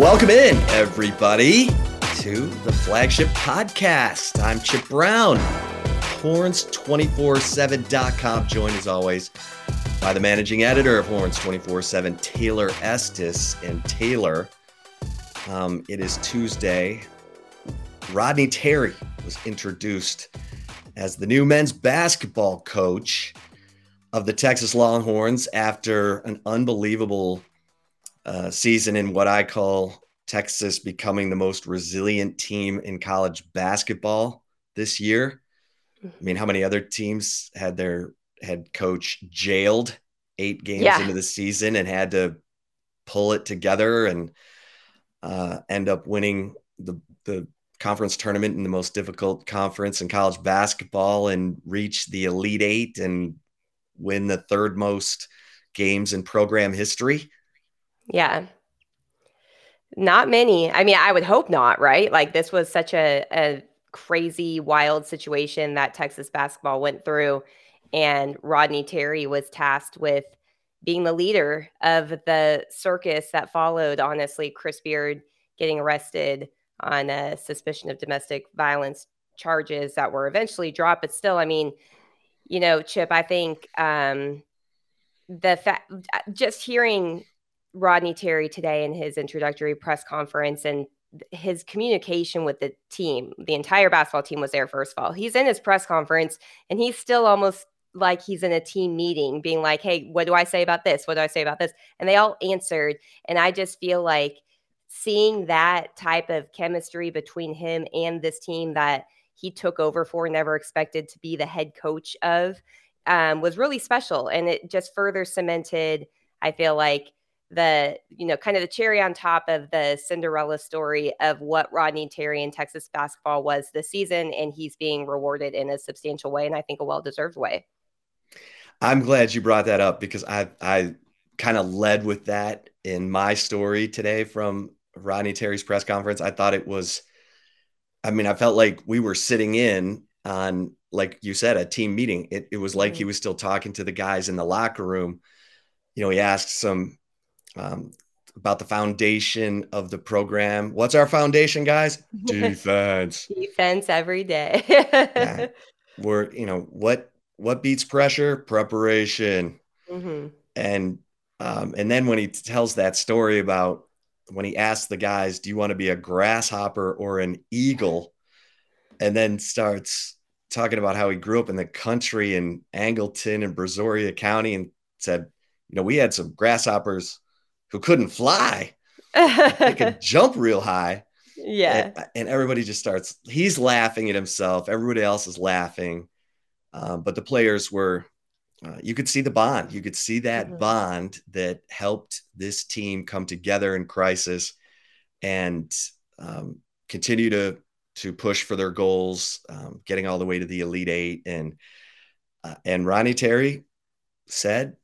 Welcome in, everybody, to the flagship podcast. I'm Chip Brown, horns247.com, joined as always by the managing editor of Horns 24 7, Taylor Estes. And Taylor, um, it is Tuesday. Rodney Terry was introduced as the new men's basketball coach of the Texas Longhorns after an unbelievable uh, season in what I call Texas becoming the most resilient team in college basketball this year. I mean, how many other teams had their head coach jailed eight games yeah. into the season and had to pull it together and uh, end up winning the the conference tournament in the most difficult conference in college basketball and reach the elite eight and win the third most games in program history. Yeah. Not many. I mean, I would hope not, right? Like this was such a, a crazy, wild situation that Texas basketball went through. And Rodney Terry was tasked with being the leader of the circus that followed, honestly, Chris Beard getting arrested on a suspicion of domestic violence charges that were eventually dropped. But still, I mean, you know, Chip, I think um, the fact just hearing Rodney Terry today in his introductory press conference and his communication with the team, the entire basketball team was there, first of all. He's in his press conference and he's still almost like he's in a team meeting, being like, hey, what do I say about this? What do I say about this? And they all answered. And I just feel like seeing that type of chemistry between him and this team that he took over for, never expected to be the head coach of, um, was really special. And it just further cemented, I feel like, the you know kind of the cherry on top of the Cinderella story of what Rodney Terry in Texas basketball was this season, and he's being rewarded in a substantial way, and I think a well deserved way. I'm glad you brought that up because I I kind of led with that in my story today from Rodney Terry's press conference. I thought it was, I mean, I felt like we were sitting in on like you said a team meeting. It it was like mm-hmm. he was still talking to the guys in the locker room. You know, he asked some um, about the foundation of the program. What's our foundation, guys? Defense. Defense every day. yeah. We're, you know, what what beats pressure? Preparation. Mm-hmm. And um, and then when he tells that story about when he asks the guys, "Do you want to be a grasshopper or an eagle?" and then starts talking about how he grew up in the country in Angleton and Brazoria County, and said, "You know, we had some grasshoppers." Who couldn't fly. they could jump real high. Yeah. And, and, everybody just starts, he's laughing at himself. Everybody else is laughing. Um, but the players were, uh, you could see the bond. You could see that mm-hmm. bond that helped this team come together in crisis and um, continue to to push for their goals, um, getting all the way to the Elite Eight. And uh, and Rodney Terry said,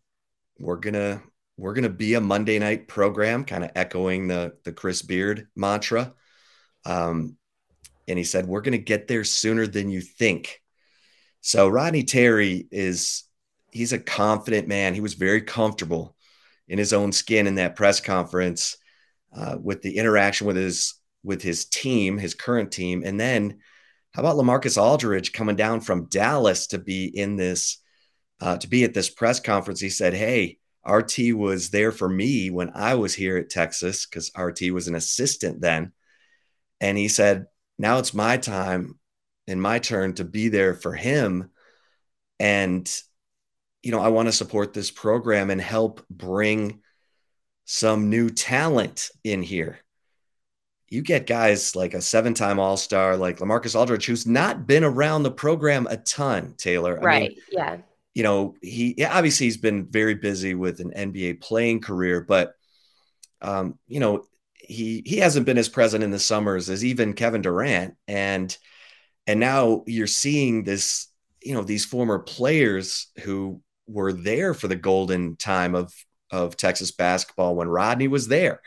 "We're gonna we're going to be a Monday night program, kind of echoing the the Chris Beard mantra. Um, and he said, "We're going to get there sooner than you think." So Rodney Terry is he's a confident man. He was very comfortable in his own skin in that press conference uh, with the interaction with his with his team, his current team, and then how about Lamarcus Aldridge coming down from Dallas to be in this uh, to be at this press conference? He said, "Hey." RT was there for me when I was here at Texas because RT was an assistant then. And he said, now it's my time and my turn to be there for him. And, you know, I want to support this program and help bring some new talent in here. You get guys like a seven time All Star, like Lamarcus Aldridge, who's not been around the program a ton, Taylor. Right. I mean, yeah. You know, he obviously he's been very busy with an NBA playing career, but, um, you know, he he hasn't been as present in the summers as even Kevin Durant and and now you're seeing this you know these former players who were there for the golden time of of Texas basketball when Rodney was there.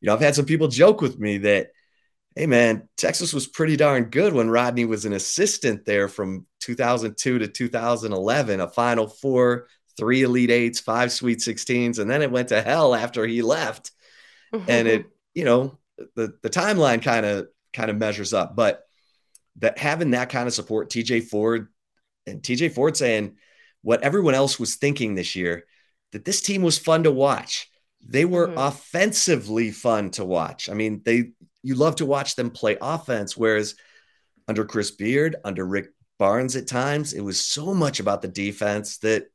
You know, I've had some people joke with me that hey man, Texas was pretty darn good when Rodney was an assistant there from 2002 to 2011, a final four, three elite eights, five sweet 16s and then it went to hell after he left. and it you know, the the timeline kind of kind of measures up. But that having that kind of support, TJ Ford and TJ Ford saying what everyone else was thinking this year, that this team was fun to watch. They were mm-hmm. offensively fun to watch. I mean, they you love to watch them play offense, whereas under Chris Beard, under Rick Barnes at times, it was so much about the defense that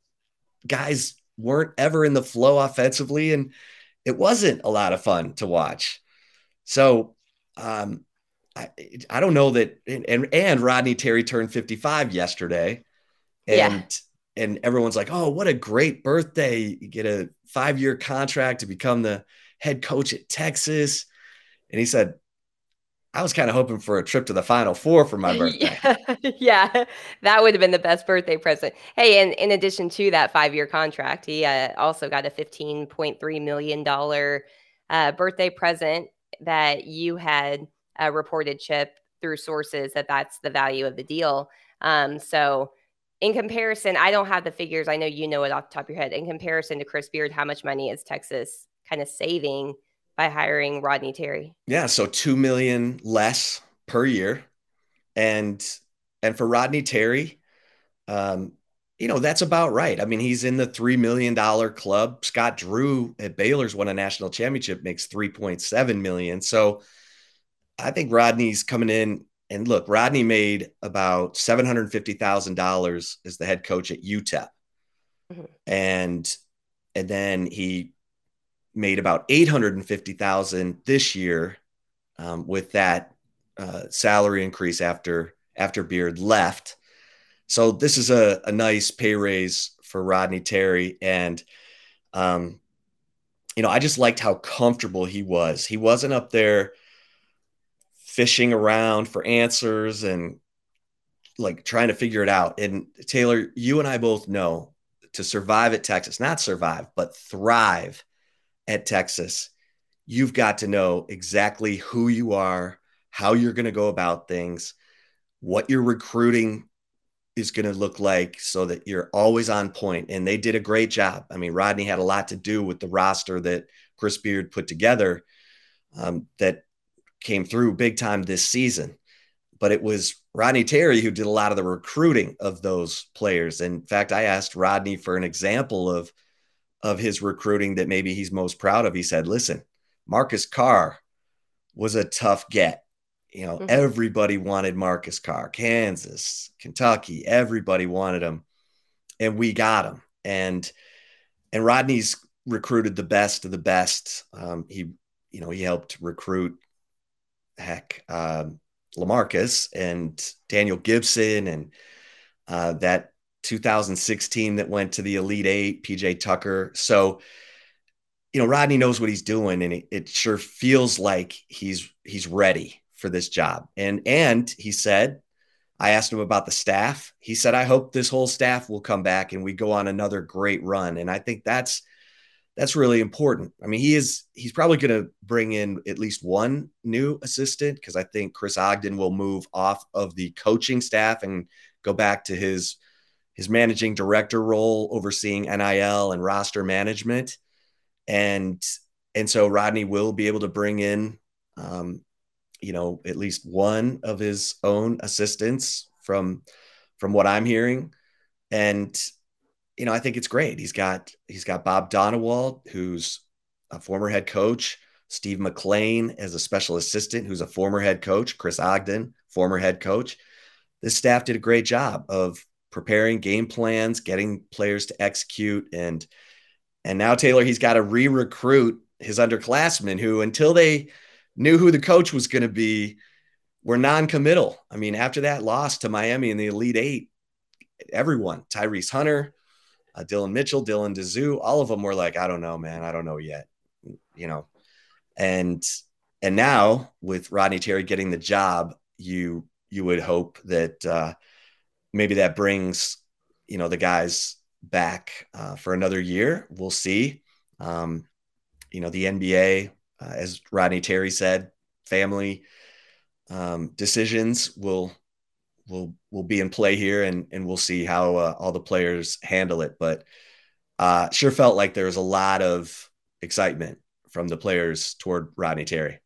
guys weren't ever in the flow offensively. And it wasn't a lot of fun to watch. So um, I, I don't know that and and Rodney Terry turned 55 yesterday. And yeah. and everyone's like, oh, what a great birthday. You get a five-year contract to become the head coach at Texas. And he said, I was kind of hoping for a trip to the Final Four for my birthday. Yeah, that would have been the best birthday present. Hey, and in addition to that five-year contract, he uh, also got a fifteen point three million dollar uh, birthday present that you had uh, reported, Chip, through sources that that's the value of the deal. Um, so, in comparison, I don't have the figures. I know you know it off the top of your head. In comparison to Chris Beard, how much money is Texas kind of saving? By hiring Rodney Terry. Yeah, so 2 million less per year. And and for Rodney Terry, um, you know, that's about right. I mean, he's in the $3 million club. Scott Drew at Baylor's won a national championship, makes 3.7 million. So I think Rodney's coming in and look, Rodney made about $750,000 as the head coach at UTEP. Mm-hmm. And and then he made about 850,000 this year um, with that uh, salary increase after after Beard left. So this is a, a nice pay raise for Rodney Terry. And, um, you know, I just liked how comfortable he was. He wasn't up there fishing around for answers and like trying to figure it out. And Taylor, you and I both know to survive at Texas, not survive, but thrive at Texas, you've got to know exactly who you are, how you're going to go about things, what your recruiting is going to look like so that you're always on point. And they did a great job. I mean, Rodney had a lot to do with the roster that Chris Beard put together um, that came through big time this season. But it was Rodney Terry who did a lot of the recruiting of those players. In fact, I asked Rodney for an example of of his recruiting that maybe he's most proud of. He said, listen, Marcus Carr was a tough get. You know, mm-hmm. everybody wanted Marcus Carr, Kansas, Kentucky, everybody wanted him. And we got him. And and Rodney's recruited the best of the best. Um, he, you know, he helped recruit heck, um, Lamarcus and Daniel Gibson and uh, that 2016 that went to the Elite Eight, PJ Tucker. So, you know, Rodney knows what he's doing, and it, it sure feels like he's he's ready for this job. And and he said, I asked him about the staff. He said, I hope this whole staff will come back and we go on another great run. And I think that's that's really important. I mean, he is he's probably going to bring in at least one new assistant because I think Chris Ogden will move off of the coaching staff and go back to his his managing director role overseeing NIL and roster management. And and so Rodney will be able to bring in um, you know, at least one of his own assistants from from what I'm hearing. And you know, I think it's great. He's got he's got Bob Donewald, who's a former head coach Steve McClain as a special assistant, who's a former head coach, Chris Ogden, former head coach. This staff did a great job of preparing game plans, getting players to execute, and and now Taylor he's got to re-recruit his underclassmen who until they knew who the coach was going to be were non-committal. I mean, after that loss to Miami in the Elite Eight, everyone, Tyrese Hunter, uh, Dillon Mitchell, Dylan Disu, all of them were like, I don't know, man, I don't know yet, you know, and and now with Rodney Terry getting the job, you you would hope that uh, maybe that brings you know the guys back uh, for another year. We'll see. Um, you know the NBA, uh, as Rodney Terry said, family um, decisions will will will be in play here, and and we'll see how uh, all the players handle it. But uh, sure felt like there was a lot of excitement from the players toward Rodney Terry.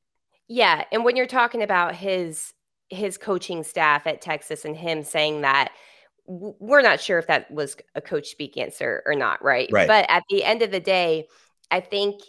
Yeah, and when you're talking about his his coaching staff at Texas and him saying that we're not sure if that was a coach speak answer or not, right? Right. But at the end of the day, I think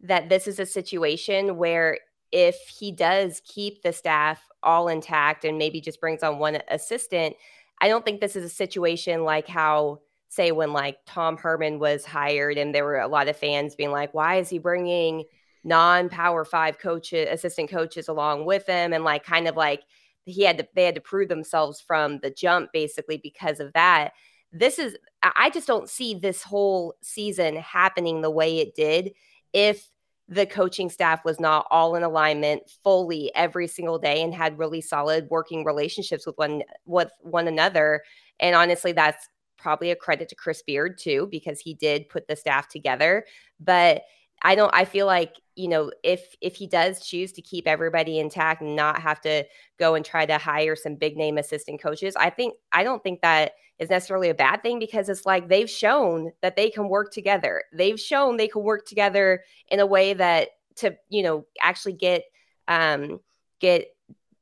that this is a situation where if he does keep the staff all intact and maybe just brings on one assistant, I don't think this is a situation like how say when like Tom Herman was hired and there were a lot of fans being like, why is he bringing non-power five coaches, assistant coaches along with him? And like kind of like he had to they had to prove themselves from the jump basically because of that. This is I just don't see this whole season happening the way it did if the coaching staff was not all in alignment fully every single day and had really solid working relationships with one with one another and honestly that's probably a credit to Chris Beard too, because he did put the staff together. But I don't I feel like, you know, if if he does choose to keep everybody intact and not have to go and try to hire some big name assistant coaches, I think I don't think that is necessarily a bad thing because it's like they've shown that they can work together. They've shown they can work together in a way that to, you know, actually get um get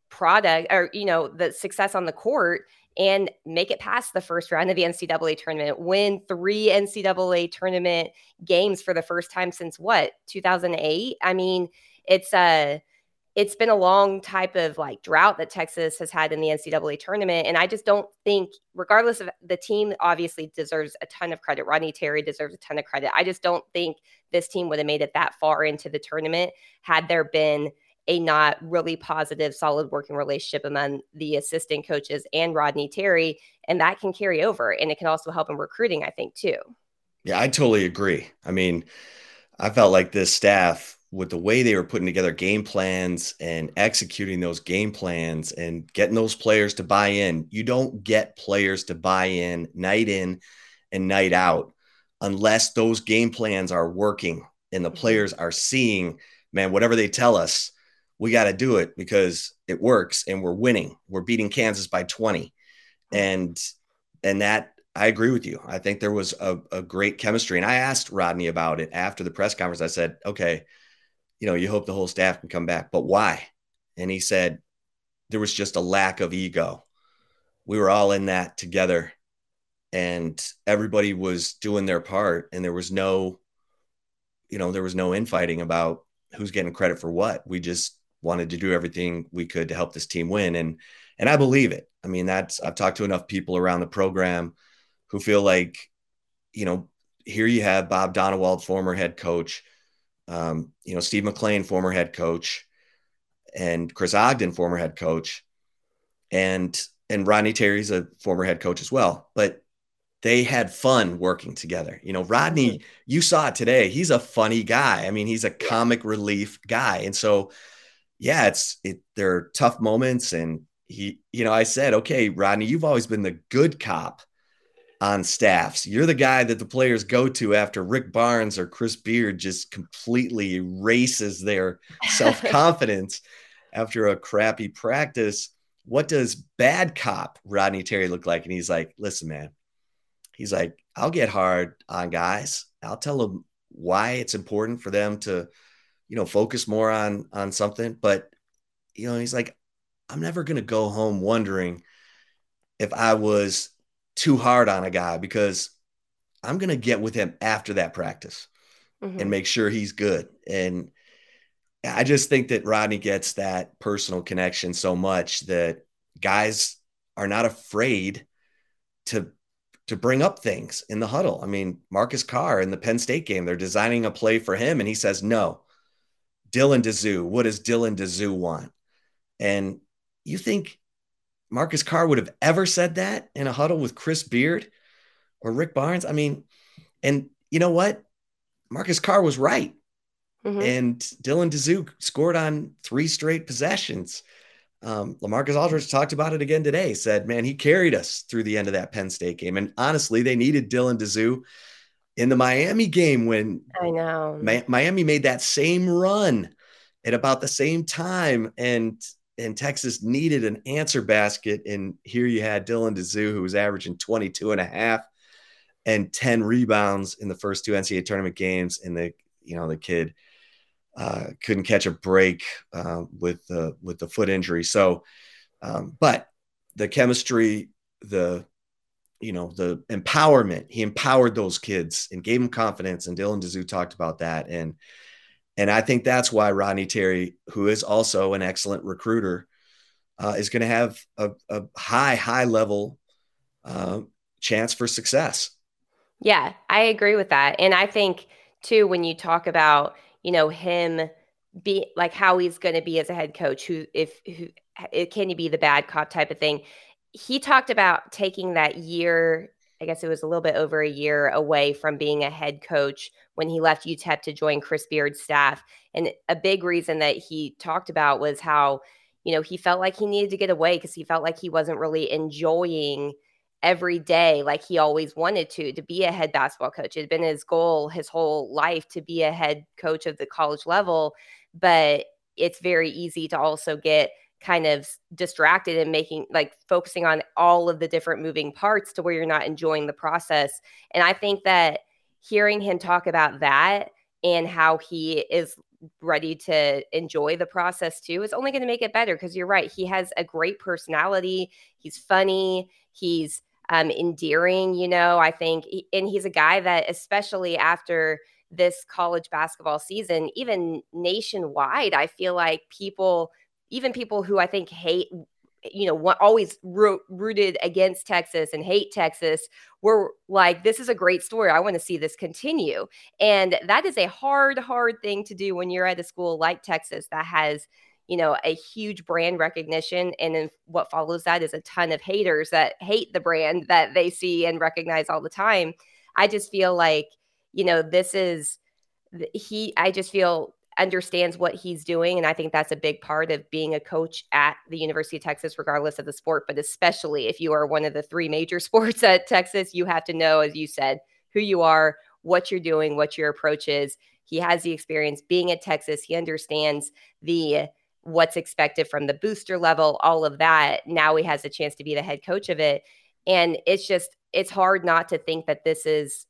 product or you know the success on the court and make it past the first round of the NCAA tournament, win three NCAA tournament games for the first time since what, 2008? I mean, it's a it's been a long type of like drought that Texas has had in the NCAA tournament. And I just don't think, regardless of the team, obviously deserves a ton of credit. Rodney Terry deserves a ton of credit. I just don't think this team would have made it that far into the tournament had there been a not really positive, solid working relationship among the assistant coaches and Rodney Terry. And that can carry over and it can also help in recruiting, I think, too. Yeah, I totally agree. I mean, I felt like this staff, with the way they were putting together game plans and executing those game plans and getting those players to buy in, you don't get players to buy in night in and night out unless those game plans are working and the mm-hmm. players are seeing, man, whatever they tell us, we got to do it because it works and we're winning. We're beating Kansas by 20. And and that I agree with you. I think there was a, a great chemistry. And I asked Rodney about it after the press conference. I said, okay, you know, you hope the whole staff can come back, but why? And he said, there was just a lack of ego. We were all in that together and everybody was doing their part and there was no, you know, there was no infighting about who's getting credit for what. We just wanted to do everything we could to help this team win. And and I believe it. I mean, that's I've talked to enough people around the program who feel like, you know, here you have Bob Donewald, former head coach, um, you know, Steve McClain, former head coach, and Chris Ogden, former head coach, and and Rodney Terry's a former head coach as well. But they had fun working together. You know, Rodney, you saw it today. He's a funny guy. I mean, he's a comic relief guy. And so yeah, it's it there are tough moments and he you know, I said, "Okay, Rodney, you've always been the good cop on staffs. You're the guy that the players go to after Rick Barnes or Chris Beard just completely erases their self-confidence after a crappy practice. What does bad cop Rodney Terry look like?" And he's like, "Listen, man. He's like, I'll get hard on guys. I'll tell them why it's important for them to you know, focus more on on something. But you know, he's like, I'm never gonna go home wondering if I was too hard on a guy because I'm gonna get with him after that practice mm-hmm. and make sure he's good. And I just think that Rodney gets that personal connection so much that guys are not afraid to to bring up things in the huddle. I mean, Marcus Carr in the Penn State game, they're designing a play for him, and he says, No, Dylan Disu. What does Dylan Disu want? And you think Marcus Carr would have ever said that in a huddle with Chris Beard or Rick Barnes? I mean, and you know what? Marcus Carr was right. Mm-hmm. And Dylan Disu scored on three straight possessions. Um, Lamarcus Aldridge talked about it again today. Said, "Man, he carried us through the end of that Penn State game." And honestly, they needed Dylan Disu in the Miami game when I know Miami made that same run at about the same time, and and Texas needed an answer basket. And here you had Dylan Disu, who was averaging 22 and a half and 10 rebounds in the first two NCAA tournament games. And the, you know, the kid uh, couldn't catch a break uh, with the, with the foot injury. So, um, but the chemistry, the, you know, the empowerment, he empowered those kids and gave them confidence. And Dylan Disu talked about that. And, and I think that's why Rodney Terry, who is also an excellent recruiter, uh, is going to have a, a, high, high level uh, chance for success. Yeah, I agree with that. And I think, too, when you talk about, you know, him be like how he's going to be as a head coach, who, if, who, can he be the bad cop type of thing? He talked about taking that year I guess it was a little bit over a year away from being a head coach when he left UTEP to join Chris Beard's staff. And a big reason that he talked about was how, you know, he felt like he needed to get away because he felt like he wasn't really enjoying every day like he always wanted to to be a head basketball coach. It had been his goal his whole life to be a head coach of the college level, but it's very easy to also get kind of distracted and making like focusing on all of the different moving parts to where you're not enjoying the process. And I think that hearing him talk about that and how he is ready to enjoy the process too is only going to make it better because you're right. He has a great personality. He's funny. He's um, endearing, you know, I think. And he's a guy that, especially after this college basketball season, even nationwide, I feel like people even people who I think hate, you know, always rooted against Texas and hate Texas were like, this is a great story. I want to see this continue. And that is a hard, hard thing to do when you're at a school like Texas that has, you know, a huge brand recognition. And then what follows that is a ton of haters that hate the brand that they see and recognize all the time. I just feel like, you know, this is he, I just feel understands what he's doing. And I think that's a big part of being a coach at the University of Texas, regardless of the sport, but especially if you are one of the three major sports at Texas, you have to know, as you said, who you are, what you're doing, what your approach is. He has the experience being at Texas. He understands the what's expected from the booster level, all of that. Now he has a chance to be the head coach of it. And it's just, it's hard not to think that this is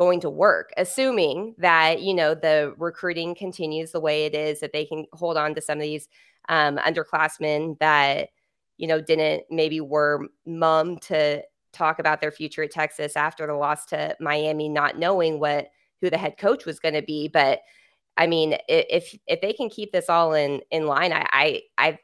going to work, assuming that, you know, the recruiting continues the way it is, that they can hold on to some of these um, underclassmen that, you know, didn't maybe were mum to talk about their future at Texas after the loss to Miami, not knowing what who the head coach was going to be. But I mean, if if they can keep this all in in line, I I I,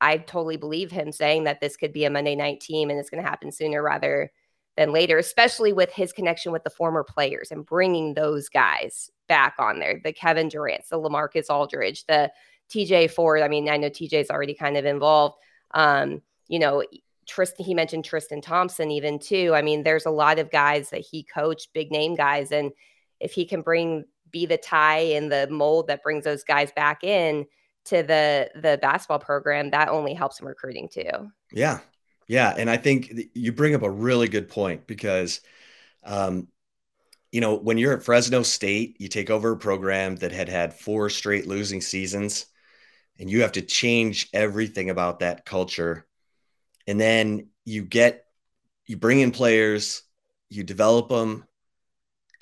I totally believe him saying that this could be a Monday night team and it's going to happen sooner rather than later, especially with his connection with the former players and bringing those guys back on there. The Kevin Durant's, the Lamarcus Aldridge, the TJ Ford. I mean, I know TJ's already kind of involved. Um, you know, Tristan, he mentioned Tristan Thompson even too. I mean, there's a lot of guys that he coached, big name guys. And if he can bring, be the tie in the mold that brings those guys back in to the the basketball program, that only helps in recruiting too. Yeah. Yeah, and I think you bring up a really good point because, um, you know, when you're at Fresno State, you take over a program that had had four straight losing seasons, and you have to change everything about that culture. And then you get, you bring in players, you develop them,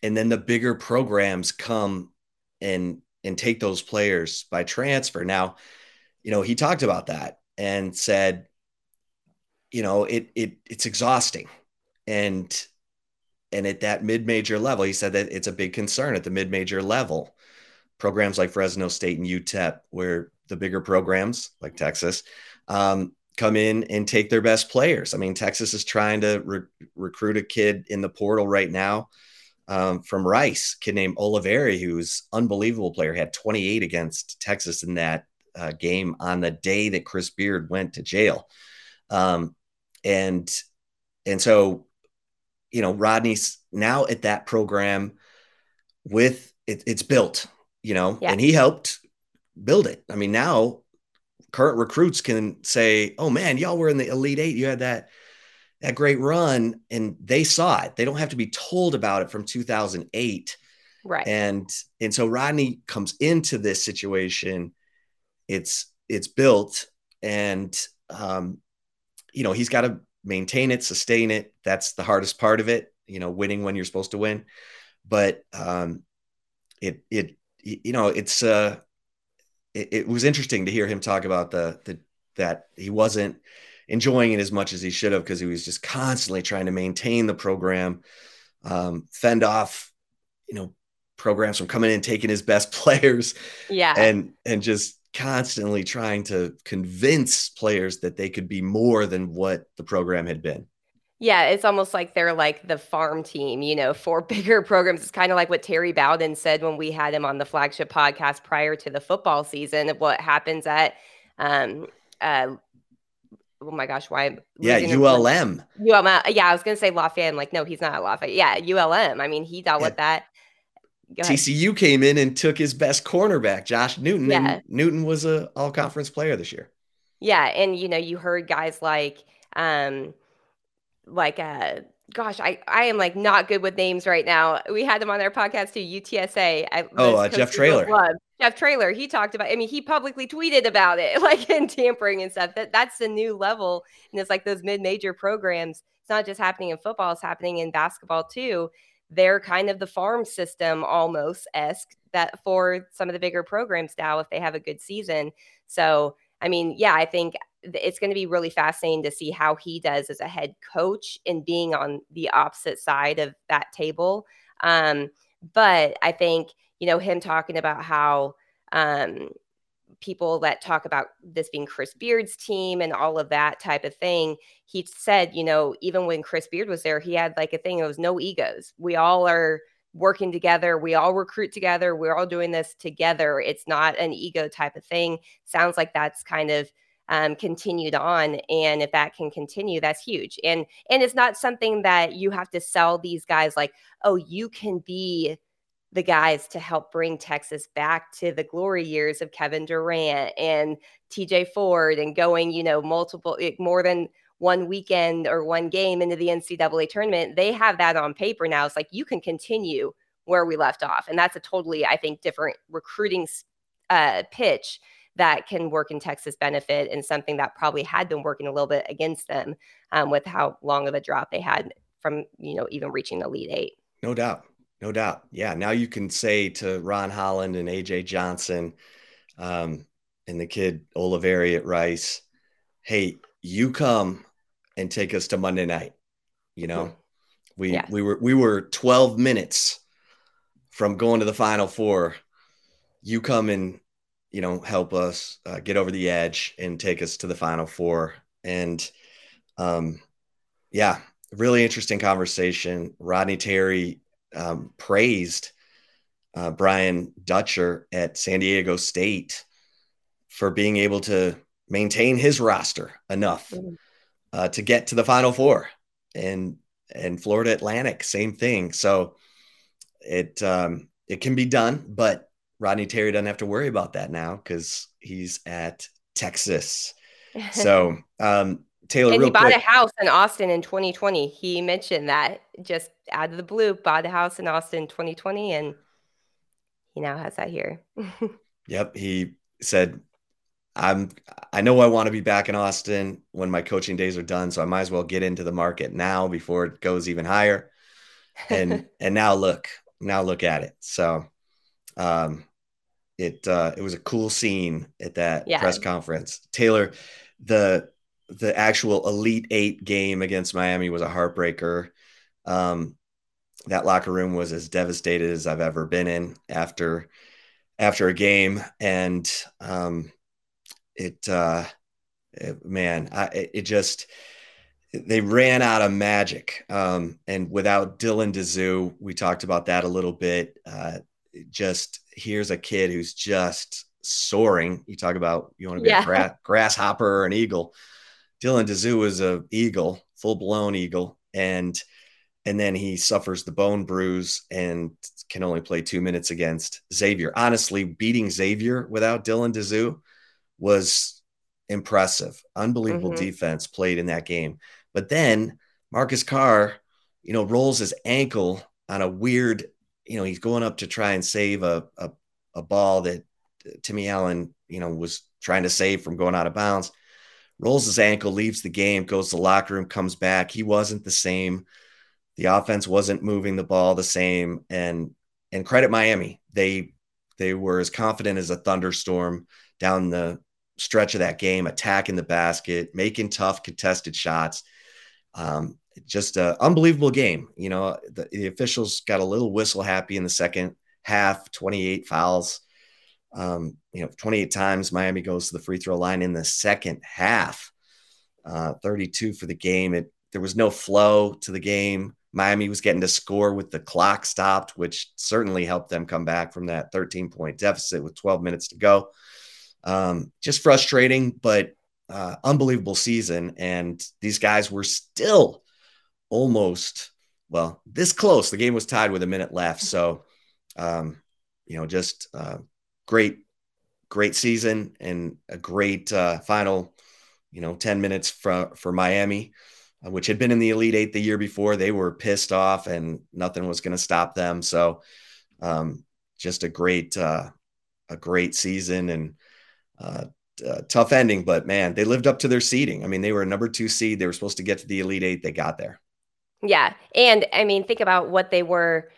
and then the bigger programs come and and take those players by transfer. Now, you know, he talked about that and said you know, it it it's exhausting. And and at that mid-major level, he said that it's a big concern at the mid-major level programs like Fresno State and UTEP, where the bigger programs like Texas um, come in and take their best players. I mean, Texas is trying to re- recruit a kid in the portal right now um, from Rice, kid named Olivari, who's unbelievable player, had 28 against Texas in that uh, game on the day that Chris Beard went to jail. Um, and and so, you know, Rodney's now at that program with it, it's built, you know, yeah. and he helped build it. I mean, now current recruits can say, "Oh man, y'all were in the Elite Eight. You had that that great run," and they saw it. They don't have to be told about it from 2008, right? And and so Rodney comes into this situation. It's it's built, and um, you know he's got to maintain it, sustain it. That's the hardest part of it. You know, winning when you're supposed to win, but um, it it you know it's uh it, it, was interesting to hear him talk about the the that he wasn't enjoying it as much as he should have because he was just constantly trying to maintain the program, um, fend off, you know, programs from coming in taking his best players, yeah, and and just constantly trying to convince players that they could be more than what the program had been. Yeah, it's almost like they're like the farm team, you know, for bigger programs. It's kind of like what Terry Bowden said when we had him on the flagship podcast prior to the football season of what happens at um uh oh my gosh, why yeah, ULM. ULM. Yeah, I was gonna say Lafayette. I'm like, no, he's not at Lafayette. Yeah, ULM. I mean, he dealt yeah. with that. TCU came in and took his best cornerback, Josh Newton. Yeah. And Newton was a all conference player this year. Yeah. And you know, you heard guys like um like uh gosh, I, I am like not good with names right now. We had them on our podcast too, UTSA. I, oh, uh, Jeff Traylor. Jeff Traylor. He talked about. I mean, he publicly tweeted about it, like in tampering and stuff. That that's the new level, and it's like those mid-major programs. It's not just happening in football; it's happening in basketball too. They're kind of the farm system almost esque that for some of the bigger programs now if they have a good season. So I mean, yeah, I think it's going to be really fascinating to see how he does as a head coach in being on the opposite side of that table. Um, but I think, you know, him talking about how um, people that talk about this being Chris Beard's team and all of that type of thing, he said, you know, even when Chris Beard was there, he had like a thing, it was no egos. We all are working together. We all recruit together. We're all doing this together. It's not an ego type of thing. Sounds like that's kind of um, continued on and if that can continue that's huge and and it's not something that you have to sell these guys like oh you can be the guys to help bring Texas back to the glory years of Kevin Durant and TJ Ford and going, you know, multiple, eh, more than one weekend or one game into the NCAA tournament. They have that on paper now. It's like you can continue where we left off. And that's a totally, I think, different recruiting uh, pitch that can work in Texas benefit and something that probably had been working a little bit against them um, with how long of a drop they had from, you know, even reaching the Elite Eight. No doubt. No doubt. Yeah. Now you can say to Ron Holland and AJ Johnson um, and the kid Olivari at Rice, hey, you come and take us to Monday night. You know, we yeah. we were we were 12 minutes from going to the final four. You come and you know, help us uh, get over the edge and take us to the final four. And um, yeah, really interesting conversation. Rodney Terry um, praised uh, Brian Dutcher at San Diego State for being able to maintain his roster enough mm-hmm. uh, to get to the final four. And and Florida Atlantic, same thing. So it um, it can be done, but Rodney Terry doesn't have to worry about that now because he's at Texas. So um, Taylor, and he bought quick. a house in Austin in 2020. He mentioned that just out of the blue, bought a house in Austin in 2020, and he now has that here. yep, he said, "I'm. I know I want to be back in Austin when my coaching days are done, so I might as well get into the market now before it goes even higher." And and now look, now look at it. So um, it uh, it was a cool scene at that yeah. press conference. Taylor, the the actual Elite Eight game against Miami was a heartbreaker. Um, that locker room was as devastated as I've ever been in after after a game, and um, it, uh, it man, I, it just they ran out of magic. Um, and without Dylan Disu, we talked about that a little bit. Uh, just here's a kid who's just soaring. You talk about you want to be yeah. a gra- grasshopper or an eagle. Dylan Disu is a eagle, full blown eagle, and and then he suffers the bone bruise and can only play two minutes against Xavier. Honestly, beating Xavier without Dylan Disu was impressive. Unbelievable mm-hmm. defense played in that game. But then Marcus Carr, you know, rolls his ankle on a weird, you know, he's going up to try and save a, a, a ball that Timmy Allen, you know, was trying to save from going out of bounds. Rolls his ankle, leaves the game, goes to the locker room, comes back. He wasn't the same. The offense wasn't moving the ball the same. And and credit Miami. They they were as confident as a thunderstorm down the stretch of that game, attacking the basket, making tough contested shots. Um, just an unbelievable game. You know, the, the, officials got a little whistle happy in the second half, 28 fouls. Um, you know, 28 times Miami goes to the free throw line in the second half, uh, 32 for the game. It, there was no flow to the game. Miami was getting to score with the clock stopped, which certainly helped them come back from that 13 point deficit with 12 minutes to go. Um, just frustrating, but uh, unbelievable season. And these guys were still almost, well, this close. The game was tied with a minute left. So, um, you know, just uh, great, great season and a great uh, final, you know, 10 minutes for, for Miami, uh, which had been in the Elite Eight the year before. They were pissed off and nothing was going to stop them. So, um, just a great, uh, a great season and, uh, uh, tough ending, but man, they lived up to their seeding. I mean, they were a number two seed. They were supposed to get to the Elite Eight. They got there. Yeah. And I mean, think about what they were,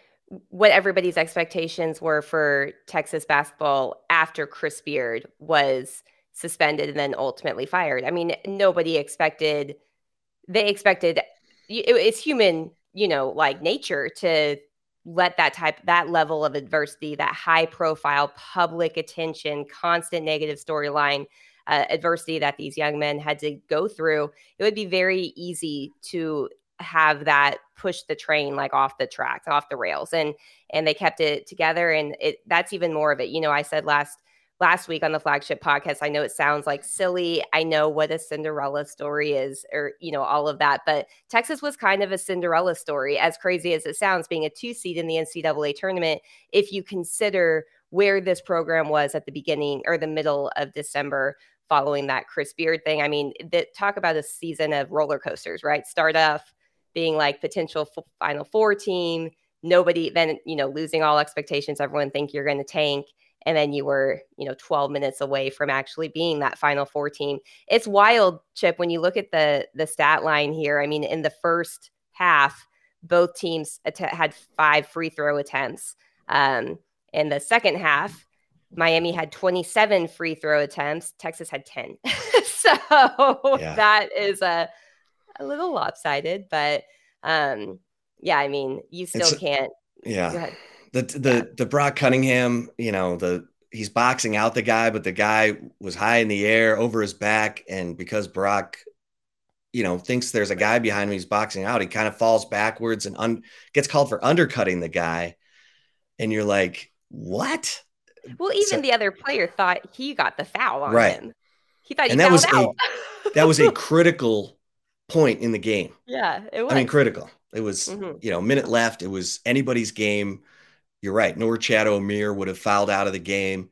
what everybody's expectations were for Texas basketball after Chris Beard was suspended and then ultimately fired. I mean, nobody expected, they expected, it's human, you know, like nature to let that type that level of adversity that high profile public attention constant negative storyline uh, adversity that these young men had to go through it would be very easy to have that push the train like off the tracks off the rails and and they kept it together and it that's even more of it you know i said last last week on the flagship podcast. I know it sounds like silly. I know what a Cinderella story is, or, you know, all of that. But Texas was kind of a Cinderella story, as crazy as it sounds, being a two seed in the NCAA tournament. If you consider where this program was at the beginning or the middle of December following that Chris Beard thing. I mean, the, talk about a season of roller coasters, right? Start off being like potential Final Four team. Nobody then, you know, losing all expectations. Everyone think you're going to tank and then you were you know 12 minutes away from actually being that final four team it's wild chip when you look at the the stat line here i mean in the first half both teams att- had five free throw attempts um, in the second half miami had 27 free throw attempts texas had 10 so yeah. that is a, a little lopsided but um, yeah i mean you still it's, can't yeah the the yeah. the Brock Cunningham, you know, the he's boxing out the guy, but the guy was high in the air over his back, and because Brock, you know, thinks there's a guy behind him, he's boxing out. He kind of falls backwards and un- gets called for undercutting the guy, and you're like, what? Well, even so, the other player thought he got the foul on right. him. He thought and that was out. a that was a critical point in the game. Yeah, it was. I mean, critical. It was, mm-hmm. you know, minute left. It was anybody's game you're right. Norchad Omier would have fouled out of the game.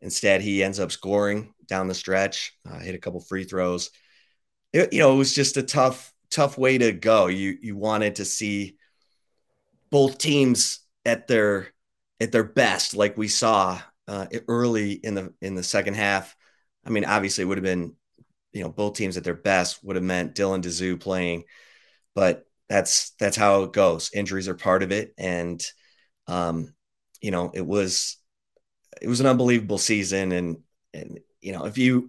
Instead, he ends up scoring down the stretch, uh, hit a couple free throws. It, you know, it was just a tough, tough way to go. You you wanted to see both teams at their at their best, like we saw uh, early in the in the second half. I mean, obviously, it would have been, you know, both teams at their best would have meant Dylan Disu playing, but that's that's how it goes. Injuries are part of it, and um, you know, it was it was an unbelievable season, and and you know, if you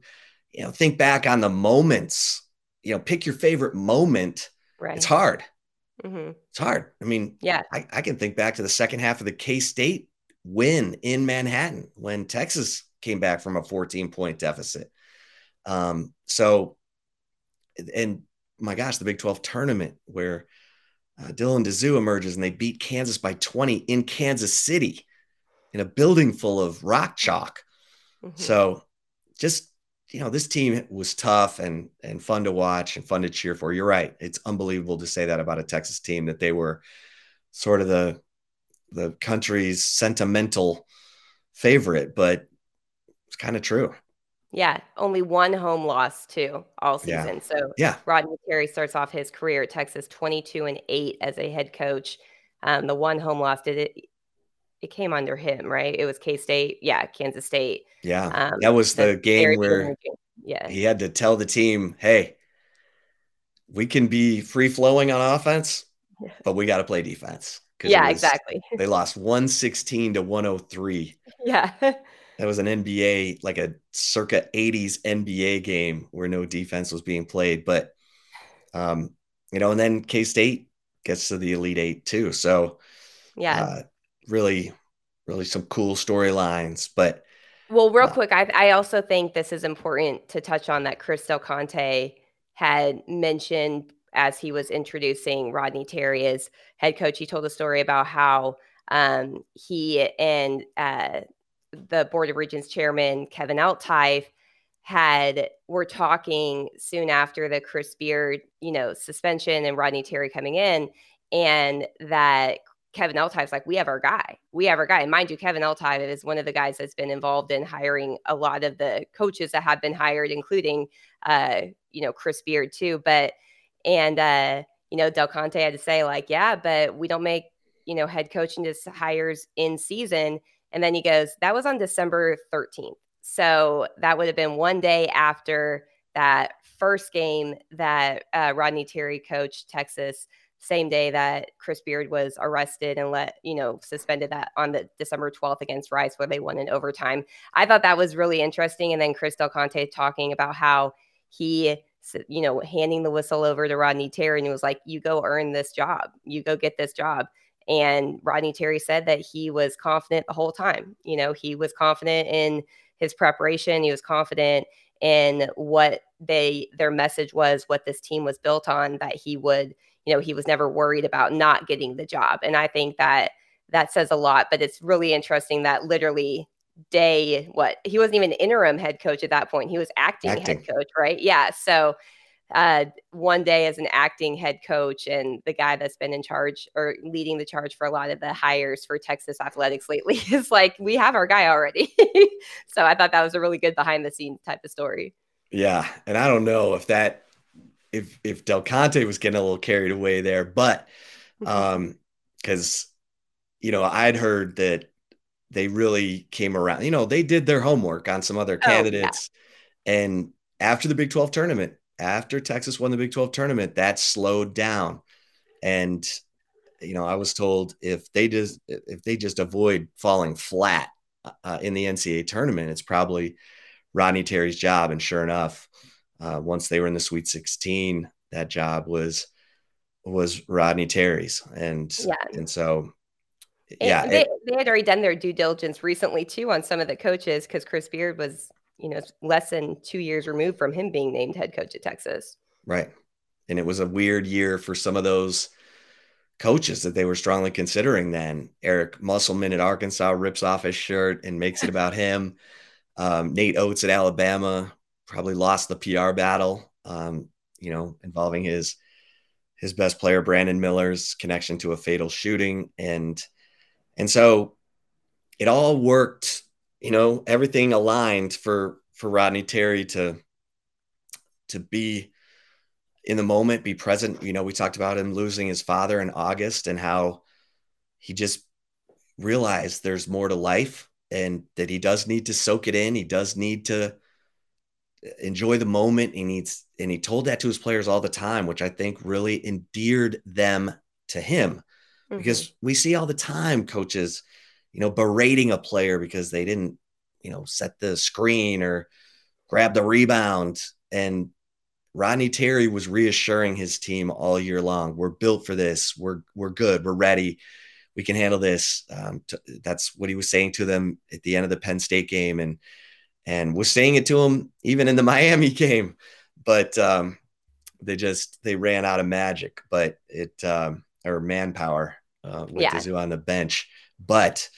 you know think back on the moments, you know, pick your favorite moment. Right. It's hard. Mm-hmm. It's hard. I mean, yeah, I, I can think back to the second half of the K State win in Manhattan when Texas came back from a 14 point deficit. Um, so, and my gosh, the Big 12 tournament where uh, Dylan Disu emerges and they beat Kansas by 20 in Kansas City in a building full of rock chalk. Mm-hmm. So, just you know, this team was tough and and fun to watch and fun to cheer for. You're right; it's unbelievable to say that about a Texas team that they were sort of the the country's sentimental favorite, but it's kind of true. Yeah, only one home loss too all season. Yeah. So yeah, Rodney Terry starts off his career at Texas 22 and eight as a head coach. Um, the one home loss did it. It came under him, right? It was K State, yeah, Kansas State. Yeah, um, that was the game where yeah he had to tell the team, "Hey, we can be free flowing on offense, but we got to play defense." Yeah, was, exactly. They lost 116 to 103. Yeah. That was an NBA, like a circa 80s NBA game where no defense was being played. But, um, you know, and then K State gets to the Elite Eight too. So, yeah, uh, really, really some cool storylines. But, well, real uh, quick, I, I also think this is important to touch on that Chris Del Conte had mentioned as he was introducing Rodney Terry as head coach. He told a story about how um, he and uh, the Board of Regents chairman, Kevin Eltife, had were talking soon after the Chris Beard, you know, suspension and Rodney Terry coming in, and that Kevin Eltife's like, we have our guy. We have our guy. And mind you, Kevin Eltife is one of the guys that's been involved in hiring a lot of the coaches that have been hired, including, uh, you know, Chris Beard too. But and uh, you know, Del Conte had to say, like, yeah, but we don't make, you know, head coaching just hires in season. And then he goes, that was on December 13th. So that would have been one day after that first game that uh, Rodney Terry coached Texas, same day that Chris Beard was arrested and let, you know, suspended that on the December 12th against Rice, where they won in overtime. I thought that was really interesting. And then Chris Del Conte talking about how he you know, handing the whistle over to Rodney Terry and he was like, you go earn this job, you go get this job. And Rodney Terry said that he was confident the whole time. You know, he was confident in his preparation, he was confident in what they their message was, what this team was built on, that he would, you know, he was never worried about not getting the job. And I think that that says a lot, but it's really interesting that literally day what he wasn't even interim head coach at that point he was acting, acting. head coach right yeah so uh, one day as an acting head coach and the guy that's been in charge or leading the charge for a lot of the hires for Texas athletics lately is like, we have our guy already. so I thought that was a really good behind the scenes type of story. Yeah. And I don't know if that, if, if Del Conte was getting a little carried away there, but, mm-hmm. um, cause, you know, I'd heard that they really came around. You know, they did their homework on some other candidates. Oh, yeah. And after the Big 12 tournament, after Texas won the Big 12 tournament, that slowed down. And you know, I was told if they just if they just avoid falling flat uh, in the NCAA tournament, it's probably Rodney Terry's job. And sure enough, uh, once they were in the Sweet 16, that job was was Rodney Terry's. And yeah. and so yeah, they, it, they had already done their due diligence recently too on some of the coaches because Chris Beard was, you know, less than two years removed from him being named head coach at Texas. Right. And it was a weird year for some of those coaches that they were strongly considering then. Eric Musselman at Arkansas rips off his shirt and makes it about him. Um, Nate Oats at Alabama probably lost the PR battle, um, you know, involving his his best player Brandon Miller's connection to a fatal shooting and and so it all worked, you know, everything aligned for for Rodney Terry to to be in the moment, be present. You know, we talked about him losing his father in August and how he just realized there's more to life and that he does need to soak it in. He does need to enjoy the moment. He needs, and he told that to his players all the time, which I think really endeared them to him mm-hmm. because we see all the time coaches, you know, berating a player because they didn't, you know, set the screen or grab the rebound. And Rodney Terry was reassuring his team all year long. We're built for this. We're we're good. We're ready. we can handle this. Um, that's what he was saying to them at the end of the Penn State game, and and was saying it to him even in the Miami game. But um, they just they ran out of magic, but it um, or manpower uh, with yeah. Zoo on the bench. But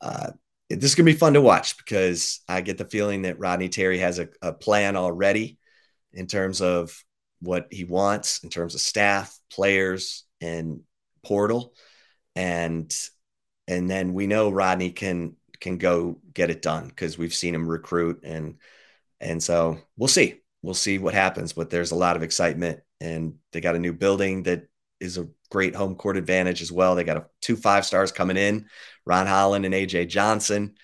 uh, this is gonna be fun to watch because I get the feeling that Rodney Terry has a, a plan already in terms of what he wants in terms of staff, players, and portal, and and then we know Rodney can can go get it done because we've seen him recruit and and so we'll see. We'll see what happens but there's a lot of excitement and they got a new building that is a great home court advantage as well they got a, two five stars coming in ron holland and aj johnson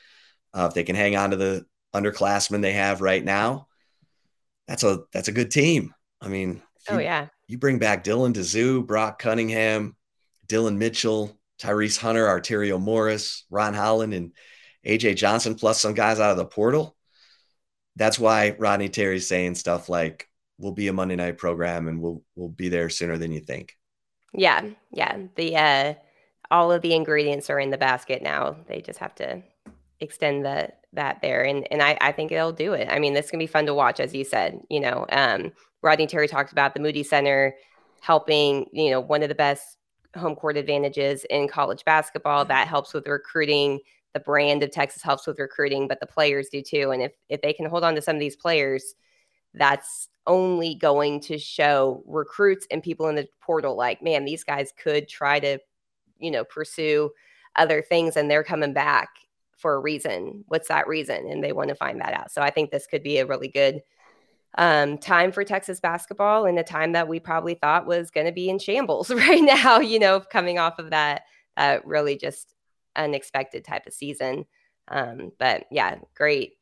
uh, if they can hang on to the underclassmen they have right now that's a that's a good team i mean oh yeah you bring back dylan Disu, brock cunningham Dylan mitchell tyrese hunter arterio morris ron holland and AJ Johnson plus some guys out of the portal. That's why Rodney Terry's saying stuff like, "We'll be a Monday night program, and we'll we'll be there sooner than you think." Yeah, yeah. The uh, all of the ingredients are in the basket now. They just have to extend the that there, and and I I think they'll do it. I mean, this can be fun to watch, as you said. You know, um, Rodney Terry talked about the Moody Center helping. You know, one of the best home court advantages in college basketball that helps with recruiting the brand of Texas helps with recruiting, but the players do too. And if if they can hold on to some of these players, that's only going to show recruits and people in the portal like, man, these guys could try to, you know, pursue other things and they're coming back for a reason. What's that reason? And they want to find that out. So I think this could be a really good um, time for Texas basketball and a time that we probably thought was going to be in shambles right now, you know, coming off of that, uh, really just unexpected type of season. Um, but yeah, great,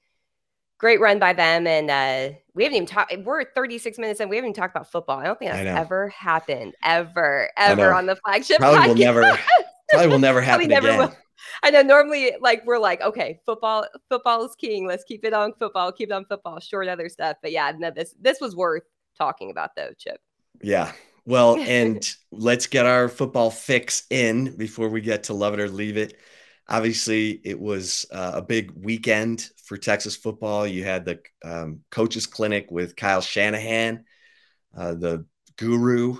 great run by them. And uh, we haven't even talked. We're 36 minutes and we haven't even talked about football. I don't think that's ever happened, ever, ever on the flagship. Probably podcast. will never. Probably will never happen never again. Will. I know normally like we're like, okay, football, football is king. Let's keep it on football, keep it on football, short other stuff. But yeah, no, this this was worth talking about though, Chip. Yeah. Well, and let's get our football fix in before we get to love it or leave it. Obviously, it was uh, a big weekend for Texas football. You had the um, coaches clinic with Kyle Shanahan, uh, the guru,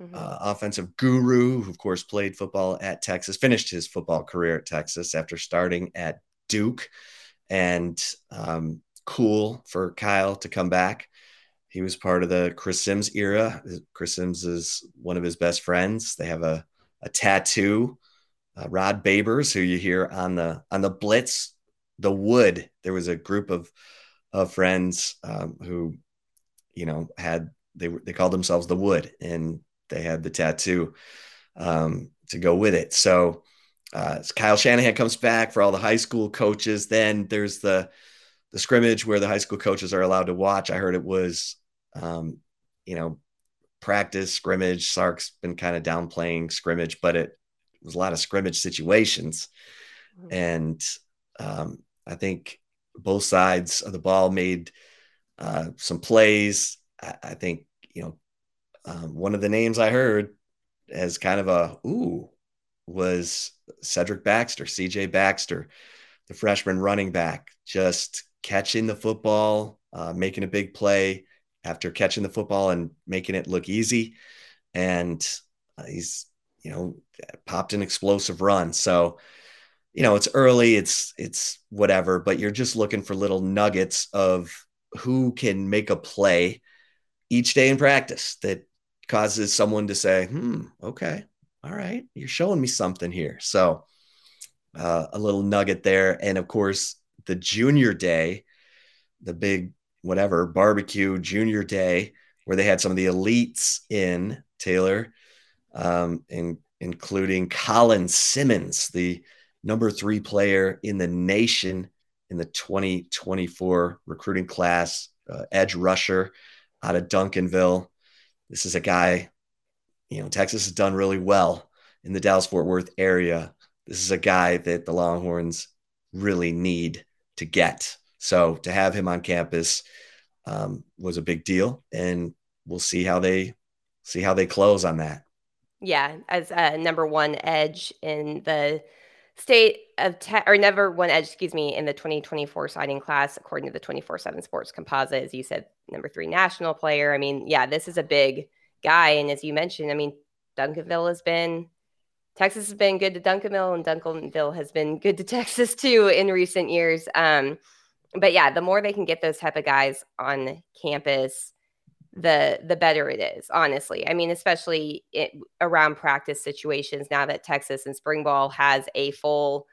mm-hmm. uh, offensive guru, who of course played football at Texas, finished his football career at Texas after starting at Duke, and um, cool for Kyle to come back. He was part of the Chris Simms era. Chris Simms is one of his best friends. They have a, a tattoo uh, Rod Babers, who you hear on the on the Blitz, the Wood. There was a group of of friends um, who, you know, had they they called themselves the Wood, and they had the tattoo um, to go with it. So uh, Kyle Shanahan comes back for all the high school coaches. Then there's the the scrimmage where the high school coaches are allowed to watch. I heard it was, um, you know, practice scrimmage. Sark's been kind of downplaying scrimmage, but it was a lot of scrimmage situations, mm-hmm. and um, I think both sides of the ball made uh, some plays. I, I, think you know um, one of the names I heard as kind of a ooh was Cedric Baxter, CJ Baxter, the freshman running back, just catching the football, uh, making a big play after catching the football and making it look easy. And uh, he's you know, popped an explosive run. So, you know, it's early, it's it's whatever, but you're just looking for little nuggets of who can make a play each day in practice that causes someone to say, "Hmm, okay, all right, you're showing me something here." So, uh, a little nugget there, and of course, the junior day, the big whatever barbecue junior day, where they had some of the elites in Taylor um, in, including Colin Simmons, the number three player in the nation in the 2024 recruiting class, uh, edge rusher out of Duncanville. This is a guy, you know, Texas has done really well in the Dallas Fort Worth area. This is a guy that the Longhorns really need to get. So to have him on campus um, was a big deal, and we'll see how they see how they close on that. Yeah, as a number one edge in the state of te- or never one edge, excuse me, in the 2024 signing class, according to the 24 7 sports composite, as you said, number three national player. I mean, yeah, this is a big guy. And as you mentioned, I mean, Duncanville has been Texas has been good to Duncanville, and Duncanville has been good to Texas too in recent years. Um, but yeah, the more they can get those type of guys on campus, the the better it is. Honestly, I mean, especially it, around practice situations. Now that Texas and spring ball has a full,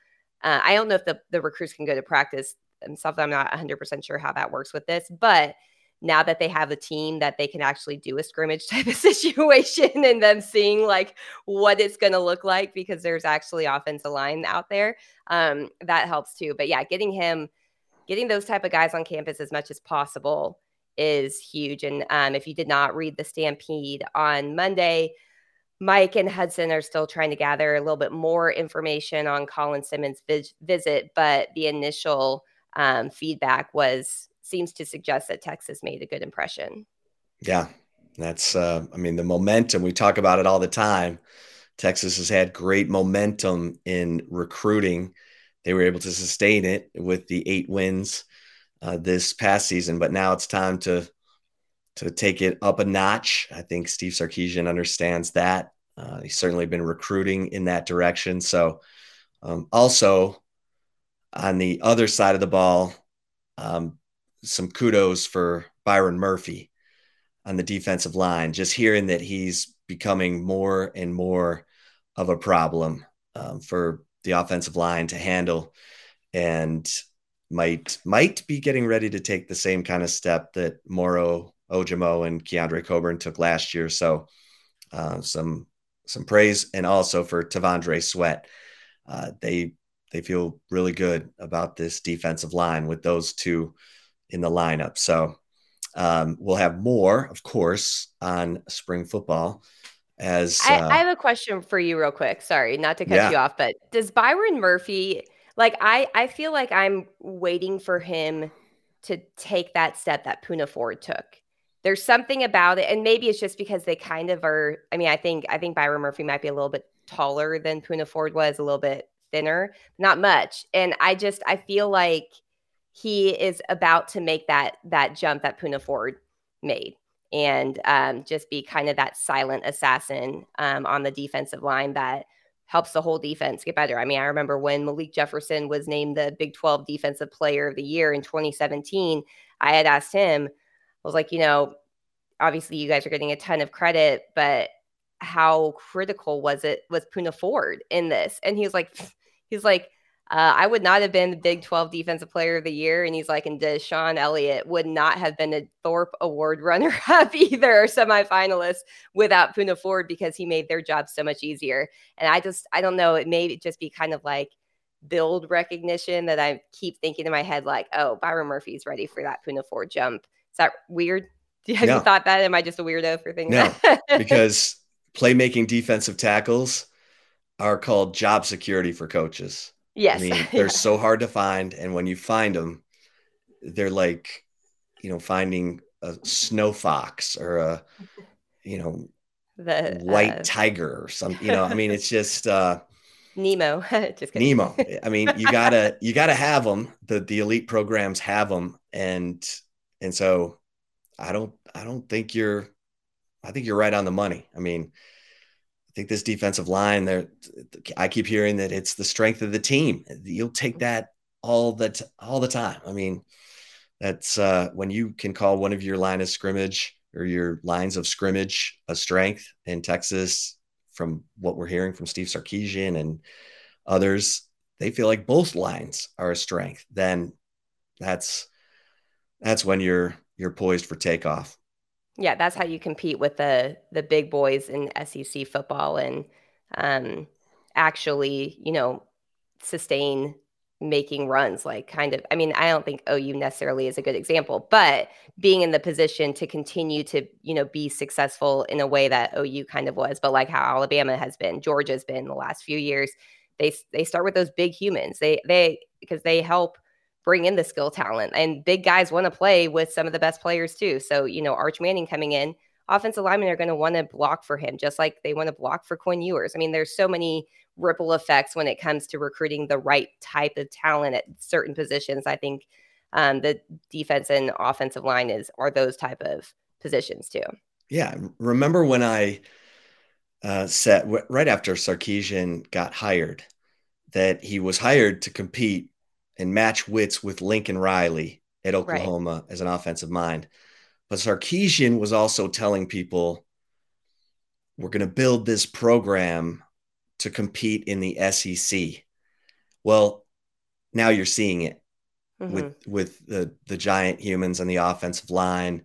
uh, I don't know if the the recruits can go to practice themselves. I'm not 100 percent sure how that works with this, but now that they have a team that they can actually do a scrimmage type of situation and them seeing like what it's going to look like because there's actually offensive line out there um, that helps too but yeah getting him getting those type of guys on campus as much as possible is huge and um, if you did not read the stampede on monday mike and hudson are still trying to gather a little bit more information on colin simmons' visit but the initial um, feedback was seems to suggest that Texas made a good impression. Yeah, that's, uh, I mean, the momentum, we talk about it all the time. Texas has had great momentum in recruiting. They were able to sustain it with the eight wins uh, this past season, but now it's time to to take it up a notch. I think Steve Sarkisian understands that. Uh, he's certainly been recruiting in that direction. So, um, also on the other side of the ball, um, some kudos for Byron Murphy on the defensive line. Just hearing that he's becoming more and more of a problem um, for the offensive line to handle, and might might be getting ready to take the same kind of step that Moro Ojomo and Keondre Coburn took last year. So uh, some some praise and also for T'Vondre Sweat. Uh, they they feel really good about this defensive line with those two in the lineup. So um, we'll have more, of course, on spring football. As uh, I, I, have a question for you, real quick. Sorry, not to cut yeah. you off, but does Byron Murphy like? I I feel like I'm waiting for him to take that step that Poona Ford took. There's something about it, and maybe it's just because they kind of are. I mean, I think I think Byron Murphy might be a little bit taller than Poona Ford was, a little bit thinner, not much. And I just I feel like he is about to make that that jump that Poona Ford made and um, just be kind of that silent assassin um, on the defensive line that helps the whole defense get better. I mean, I remember when Malik Jefferson was named the Big 12 Defensive Player of the Year in 2017, I had asked him, I was like, you know, obviously you guys are getting a ton of credit, but how critical was it was Poona Ford in this? And he was like, he's like, uh, I would not have been the Big 12 Defensive Player of the Year. And he's like, and DeShon Elliott would not have been a Thorpe Award runner up either, or semifinalist without Poona Ford because he made their job so much easier. And I just, I don't know, it may just be kind of like build recognition that I keep thinking in my head, like, oh, Byron Murphy's ready for that Poona Ford jump. Is that weird? Have no. you thought that? Am I just a weirdo for thinking no, that? because playmaking defensive tackles are called job security for coaches. Yes. I mean, they're so hard to find. And when you find them, they're like, you know, finding a snow fox or a, you know, the white uh... tiger or something, you know, I mean, it's just, uh, Nemo, just kidding. Nemo. I mean, you gotta, you gotta have them. The, the elite programs have them. And, and so I don't, I don't think you're, I think you're right on the money. I mean, I think this defensive line there I keep hearing that it's the strength of the team. You'll take that all the t- all the time. I mean, that's uh, when you can call one of your line of scrimmage or your lines of scrimmage a strength in Texas from what we're hearing from Steve Sarkisian and others, they feel like both lines are a strength. Then that's that's when you're you're poised for takeoff. Yeah, that's how you compete with the the big boys in SEC football and um, actually, you know, sustain making runs like kind of i mean i don't think ou necessarily is a good example but being in the position to continue to you know be successful in a way that ou kind of was but like how alabama has been georgia's been the last few years they they start with those big humans. They they because they help bring in the skill talent. And big guys want to play with some of the best players too. So, you know, Arch Manning coming in, offensive linemen are going to want to block for him, just like they want to block for Quinn Ewers. I mean, there's so many ripple effects when it comes to recruiting the right type of talent at certain positions. I think um, the defense and offensive line is are those type of positions too. Yeah, remember when I uh, said w- right after Sarkisian got hired that he was hired to compete and match wits with Lincoln Riley at Oklahoma right. as an offensive mind. But Sarkisian was also telling people, we're going to build this program to compete in the SEC. Well, now you're seeing it mm-hmm. with with the the giant humans on the offensive line,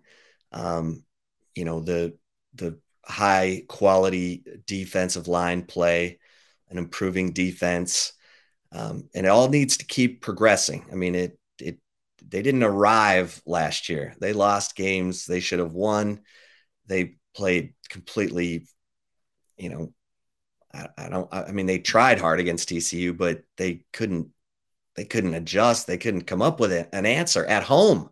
um, you know the the high quality defensive line play, an improving defense, um, and it all needs to keep progressing. I mean, it it they didn't arrive last year. They lost games they should have won. They played completely, you know, I, I don't. I mean, they tried hard against TCU, but they couldn't. They couldn't adjust. They couldn't come up with an answer at home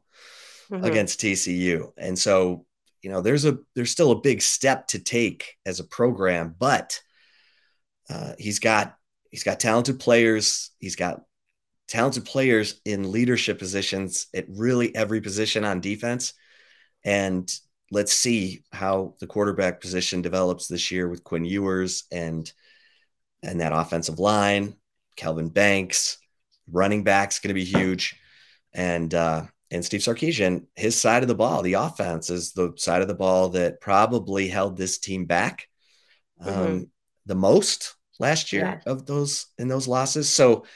mm-hmm. against TCU, and so you know, there's a there's still a big step to take as a program, but uh, he's got he's got talented players. He's got talented players in leadership positions at really every position on defense, and let's see how the quarterback position develops this year with Quinn Ewers and and that offensive line, Kelvin Banks, running back's going to be huge, and uh, and Steve Sarkisian, his side of the ball, the offense is the side of the ball that probably held this team back um, mm-hmm. the most last year yeah. of those in those losses. So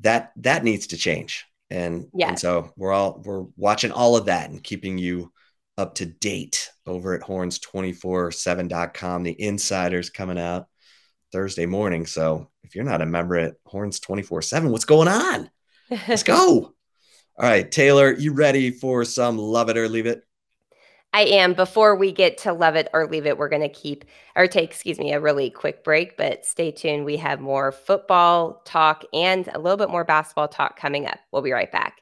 that that needs to change. And, yeah. and so we're all we're watching all of that and keeping you up to date over at horns247.com. The insiders coming out Thursday morning. So if you're not a member at Horns 24 7, what's going on? Let's go. All right, Taylor, you ready for some love it or leave it? I am. Before we get to love it or leave it, we're going to keep or take, excuse me, a really quick break, but stay tuned. We have more football talk and a little bit more basketball talk coming up. We'll be right back.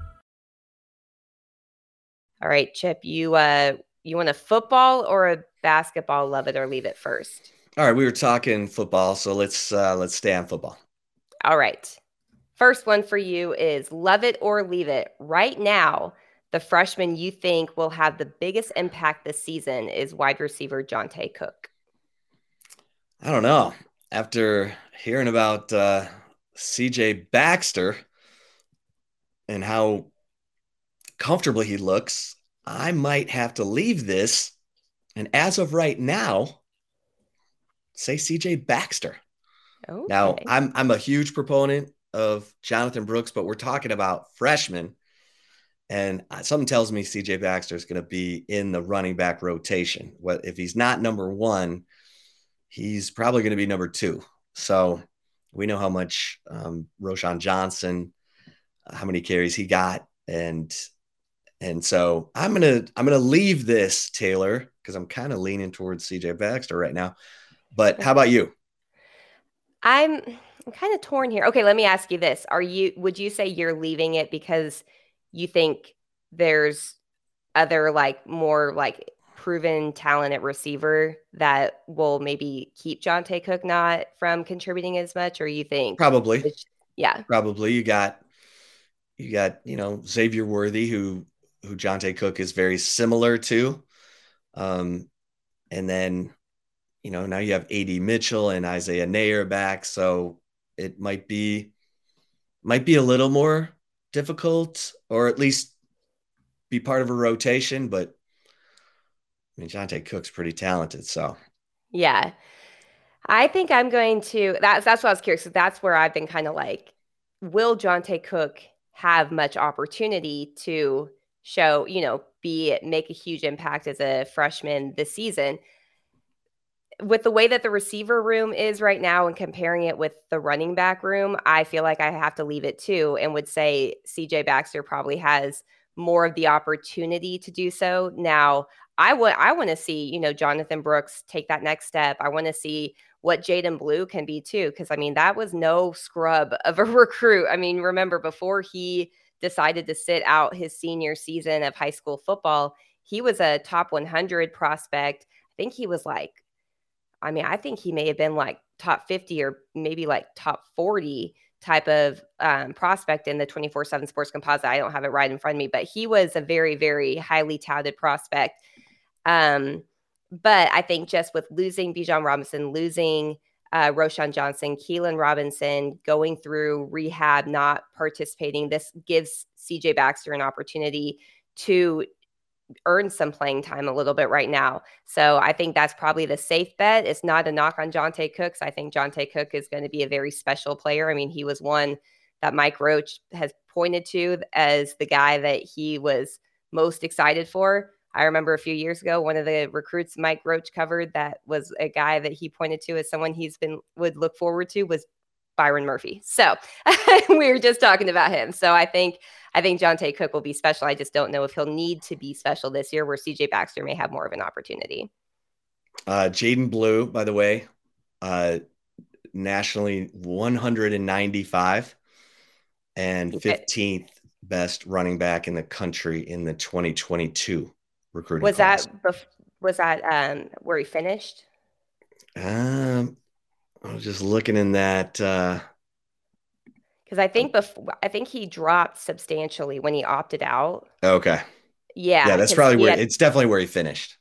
All right, Chip, you uh you want a football or a basketball? Love it or leave it first. All right, we were talking football, so let's uh let's stay on football. All right. First one for you is love it or leave it. Right now, the freshman you think will have the biggest impact this season is wide receiver Johntay Cook. I don't know. After hearing about uh, CJ Baxter and how comfortably he looks, I might have to leave this. And as of right now, say CJ Baxter. Okay. Now, I'm I'm a huge proponent of Jonathan Brooks, but we're talking about freshmen. And something tells me CJ Baxter is going to be in the running back rotation. What if he's not number one? He's probably going to be number two. So we know how much um, Roschon Johnson, how many carries he got, and and so I'm gonna I'm gonna leave this Taylor because I'm kind of leaning towards CJ Baxter right now. But how about you? I'm I'm kind of torn here. Okay, let me ask you this: Are you would you say you're leaving it because you think there's other like more like proven talent at receiver that will maybe keep Johntay Cook not from contributing as much, or you think probably yeah probably you got you got you know Xavier Worthy who who Johntay Cook is very similar to. Um, and then, you know, now you have AD Mitchell and Isaiah Neyor back. So it might be, might be a little more difficult or at least be part of a rotation. But I mean, Johntay Cook's pretty talented. So, yeah. I think I'm going to, that's, that's what I was curious. That's where I've been kind of like, will Johntay Cook have much opportunity to show, you know, be make a huge impact as a freshman this season. With the way that the receiver room is right now and comparing it with the running back room, I feel like I have to leave it too and would say CJ Baxter probably has more of the opportunity to do so. Now, I would I want to see, you know, Jonathan Brooks take that next step. I want to see what Jaydon Blue can be too. Cause I mean, that was no scrub of a recruit. I mean, remember before he decided to sit out his senior season of high school football, he was a top 100 prospect. I think he was like, I mean, I think he may have been like top 50 or maybe like top 40 type of um, prospect in the 24 7 sports composite. I don't have it right in front of me, but he was a very, very highly touted prospect. Um, but I think just with losing Bijan Robinson, losing uh, Roschon Johnson, Keilan Robinson going through rehab, not participating. This gives CJ Baxter an opportunity to earn some playing time a little bit right now. So I think that's probably the safe bet. It's not a knock on Johntay Cooks. I think Johntay Cook is going to be a very special player. I mean, he was one that Mike Roach has pointed to as the guy that he was most excited for. I remember a few years ago, one of the recruits Mike Roach covered that was a guy that he pointed to as someone he's been would look forward to was Byron Murphy. So we were just talking about him. So I think I think Johntay Cook will be special. I just don't know if he'll need to be special this year, where CJ Baxter may have more of an opportunity. Uh, Jaydon Blue, by the way, uh, nationally 195 and 15th best running back in the country in the 2022 recruiting. Was class. that bef- was that um, where he finished? Um, I was just looking in that. Uh, because I think before I think he dropped substantially when he opted out. Okay. Yeah. Yeah, that's probably where had, it's definitely where he finished.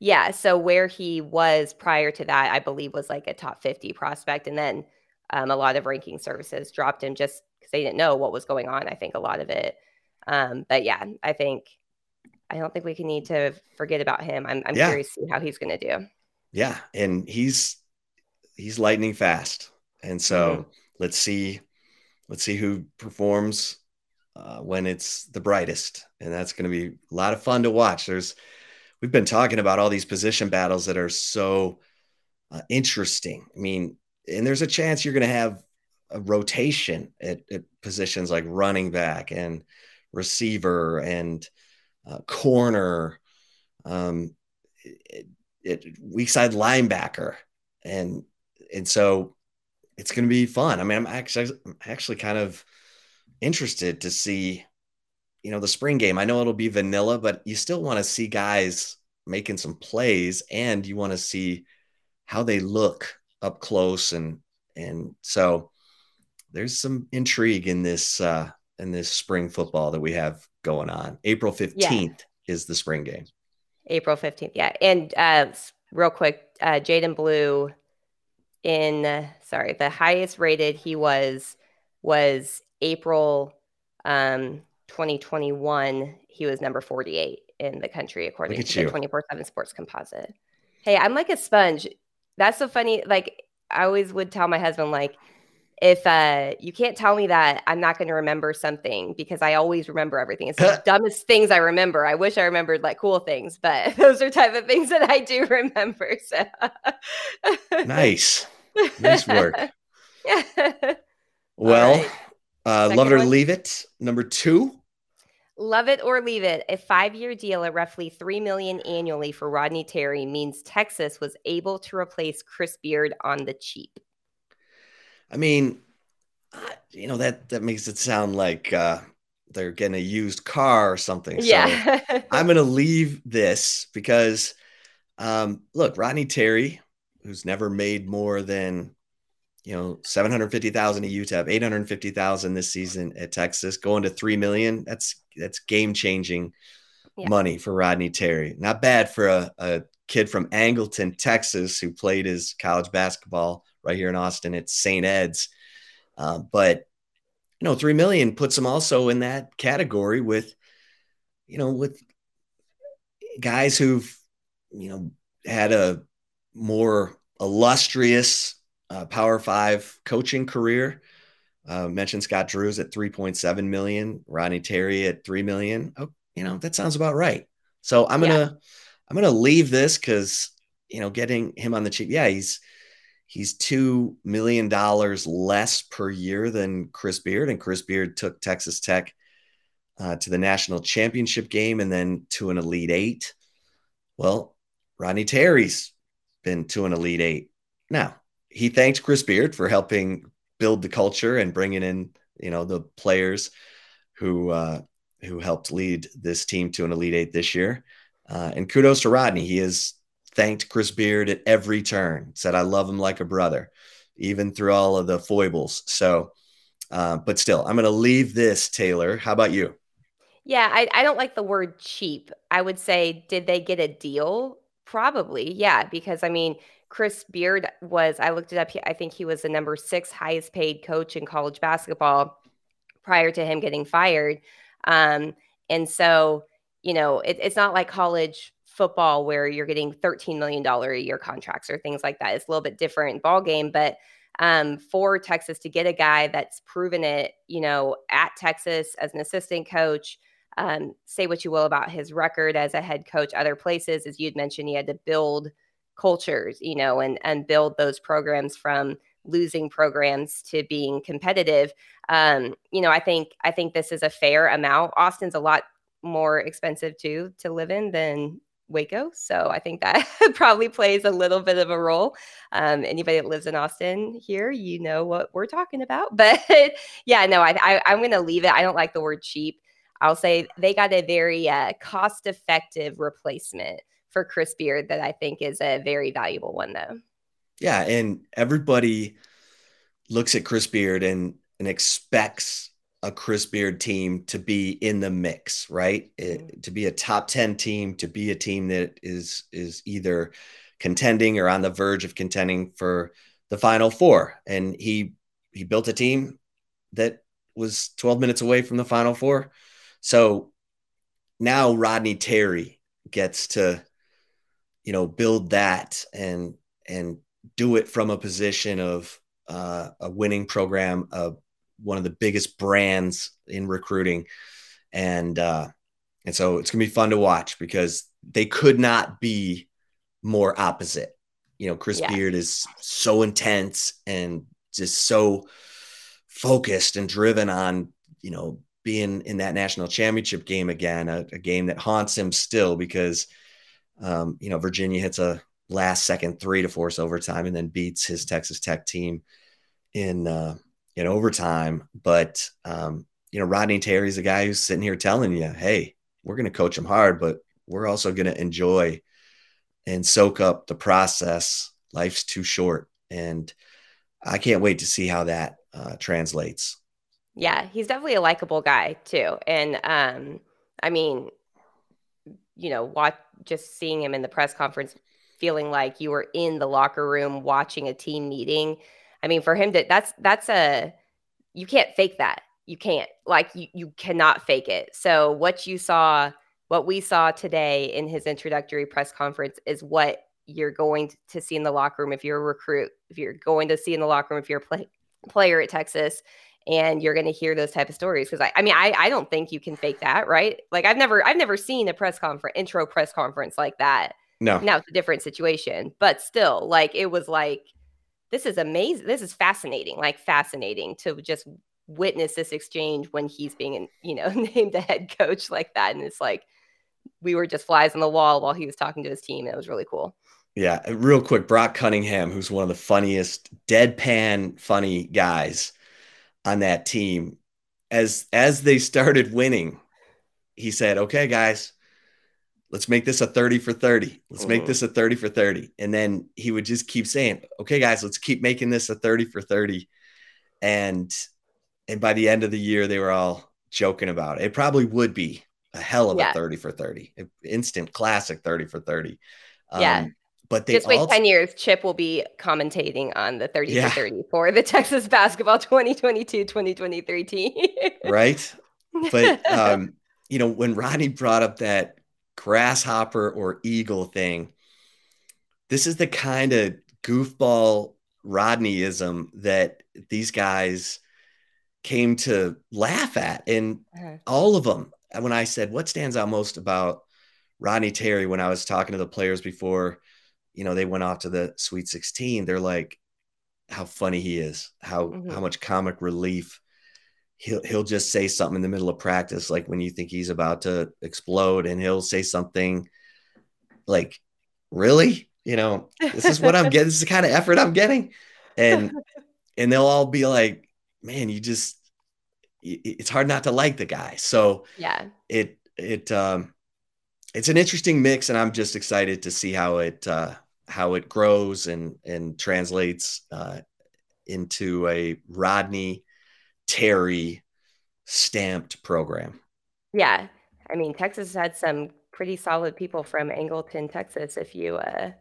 Yeah. So where he was prior to that, I believe was like a top 50 prospect. And then um, a lot of ranking services dropped him just because they didn't know what was going on. I think a lot of it. Um, but yeah, I think I don't think we can need to forget about him. I'm, I'm yeah. curious to see how he's going to do. Yeah, and he's he's lightning fast, and so mm-hmm. let's see let's see who performs uh, when it's the brightest, and that's going to be a lot of fun to watch. There's we've been talking about all these position battles that are so uh, interesting. I mean, and there's a chance you're going to have a rotation at, at positions like running back and receiver and uh, corner, um, it, it, weak side linebacker, and and so it's going to be fun. I mean, I'm actually I'm actually kind of interested to see, you know, the spring game. I know it'll be vanilla, but you still want to see guys making some plays, and you want to see how they look up close, and and so there's some intrigue in this uh, in this spring football that we have going on. April 15th yeah. is the spring game. April 15th. Yeah. And uh, real quick, uh, Jaydon Blue in, uh, sorry, the highest rated he was was April um, 2021. He was number 48 in the country, according to the 24 7 sports composite. Hey, I'm like a sponge. That's so funny. Like, I always would tell my husband, like, if uh, you can't tell me that I'm not going to remember something because I always remember everything. It's the dumbest things I remember. I wish I remembered like cool things, but those are type of things that I do remember. So nice, nice work. Well, right. uh, love it or one. leave it. Number two. Love it or leave it. A five-year deal at roughly three million annually for Rodney Terry means Texas was able to replace Chris Beard on the cheap. I mean, you know that that makes it sound like uh, they're getting a used car or something. Yeah. So I'm going to leave this because, um, look, Rodney Terry, who's never made more than you know 750,000 at UTEP, 850,000 this season at Texas, going to three million. That's that's game changing yeah. money for Rodney Terry. Not bad for a, a kid from Angleton, Texas, who played his college basketball right here in Austin at St. Ed's. Uh, but you know, three million puts him also in that category with, you know, with guys who've, you know, had a more illustrious uh, Power Five coaching career. Uh, mentioned Scott Drew's at 3.7 million, Ronnie Terry at 3 million. Oh, you know, that sounds about right. So I'm gonna yeah. I'm gonna leave this because you know, getting him on the cheap, yeah, he's he's two million dollars less per year than Chris Beard, and Chris Beard took Texas Tech uh, to the national championship game and then to an Elite Eight. Well, Rodney Terry's been to an Elite Eight. Now he thanked Chris Beard for helping build the culture and bringing in you know the players who uh, who helped lead this team to an Elite Eight this year. Uh, and kudos to Rodney. He has thanked Chris Beard at every turn, said, I love him like a brother, even through all of the foibles. So, uh, but still, I'm going to leave this, Taylor. How about you? Yeah, I, I don't like the word cheap. I would say, did they get a deal? Probably, yeah, because I mean, Chris Beard was, I looked it up, I think he was the number six highest paid coach in college basketball prior to him getting fired. Um, and so, you know, it, it's not like college football where you're getting $13 million a year contracts or things like that. It's a little bit different ball game, but um, for Texas to get a guy that's proven it, you know, at Texas as an assistant coach, um, say what you will about his record as a head coach other places, as you'd mentioned, he had to build cultures, you know, and and build those programs from losing programs to being competitive. Um, you know, I think I think this is a fair amount. Austin's a lot more expensive too to live in than Waco. So I think that probably plays a little bit of a role. Um, anybody that lives in Austin here, you know what we're talking about. But yeah, no, I, I, am going to leave it. I don't like the word cheap. I'll say they got a very uh, cost effective replacement for Chris Beard that I think is a very valuable one, though. Yeah. And everybody looks at Chris Beard and, and expects a Chris Beard team to be in the mix, right? It, mm-hmm. to be a top 10 team, to be a team that is is either contending or on the verge of contending for the final four. And he he built a team that was 12 minutes away from the final four. So now Rodney Terry gets to you know build that and and do it from a position of uh, a winning program, a one of the biggest brands in recruiting, and uh, and so it's gonna be fun to watch because they could not be more opposite. You know, Chris yeah. Beard is so intense and just so focused and driven on you know being in that national championship game again, a, a game that haunts him still because um, you know Virginia hits a last second three to force overtime and then beats his Texas Tech team in uh, in overtime. But um, you know, Rodney Terry's a guy who's sitting here telling you, "Hey, we're going to coach him hard, but we're also going to enjoy and soak up the process. Life's too short." And I can't wait to see how that uh, translates. Yeah, he's definitely a likable guy too, and um, I mean, you know, watch just seeing him in the press conference, feeling like you were in the locker room watching a team meeting I mean, for him to that's that's a you can't fake that. You can't like you you cannot fake it. So what you saw, what we saw today in his introductory press conference is what you're going to see in the locker room if you're a recruit, if you're going to see in the locker room if you're a play, player at Texas and you're going to hear those type of stories. Because I, I mean I, I don't think you can fake that right? Like i've never i've never seen a press conference intro press conference like that. No. Now it's a different situation. But still like it was like this is amazing. This is fascinating, like fascinating to just witness this exchange when he's being, you know, named the head coach like that. And it's like we were just flies on the wall while he was talking to his team. It was really cool. Yeah, real quick, Brock Cunningham, who's one of the funniest, deadpan funny guys on that team, as as they started winning, he said, "Okay, guys, let's make this a 30 for 30. Let's mm-hmm. make this a 30 for 30. And then he would just keep saying, okay, guys, let's keep making this a 30 for 30. And and by the end of the year, they were all joking about it. It probably would be a hell of Yeah. a 30 for 30, instant classic 30 for 30. Yeah. But they Just wait also, 10 years. Chip will be commentating on the 30 Yeah. for 30 for the Texas basketball 2022 2023 team. right? But um, you know, when Ronnie brought up that grasshopper or eagle thing, this is the kind of goofball Rodneyism that these guys came to laugh at. And Uh-huh. all of them, when I said, what stands out most about Rodney Terry when I was talking to the players before, you know, they went off to the Sweet 16, they're like, how funny he is, how Mhm. how much comic relief he'll he'll just say something in the middle of practice, like when you think he's about to explode, and he'll say something like, "Really, you know, this is what I'm getting. This is the kind of effort I'm getting," and and they'll all be like, "Man, you just it's hard not to like the guy." So yeah. it it um it's an interesting mix, and I'm just excited to see how it uh, how it grows and and translates uh, into a Rodney Terry stamped program. Yeah. I mean, Texas had some pretty solid people from Angleton, Texas. If you uh,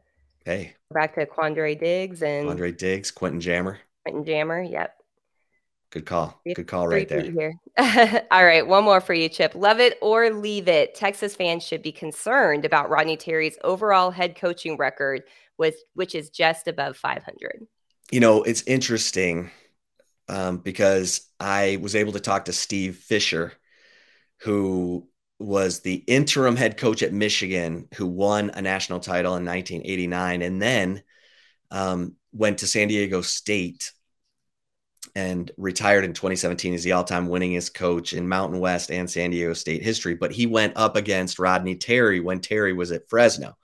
Hey, back to Quandre Diggs and Andre Diggs, Quentin Jammer, Quentin Jammer. Yep. good call, good call right there. Here. All right, one more for you, Chip. Love it or leave it. Texas fans should be concerned about Rodney Terry's overall head coaching record, with which is just above 500. You know, it's interesting um, because I was able to talk to Steve Fisher, who was the interim head coach at Michigan, who won a national title in 1989, and then um, went to San Diego State and retired in 2017 as the all-time winningest coach in Mountain West and San Diego State history. But he went up against Rodney Terry when Terry was at Fresno,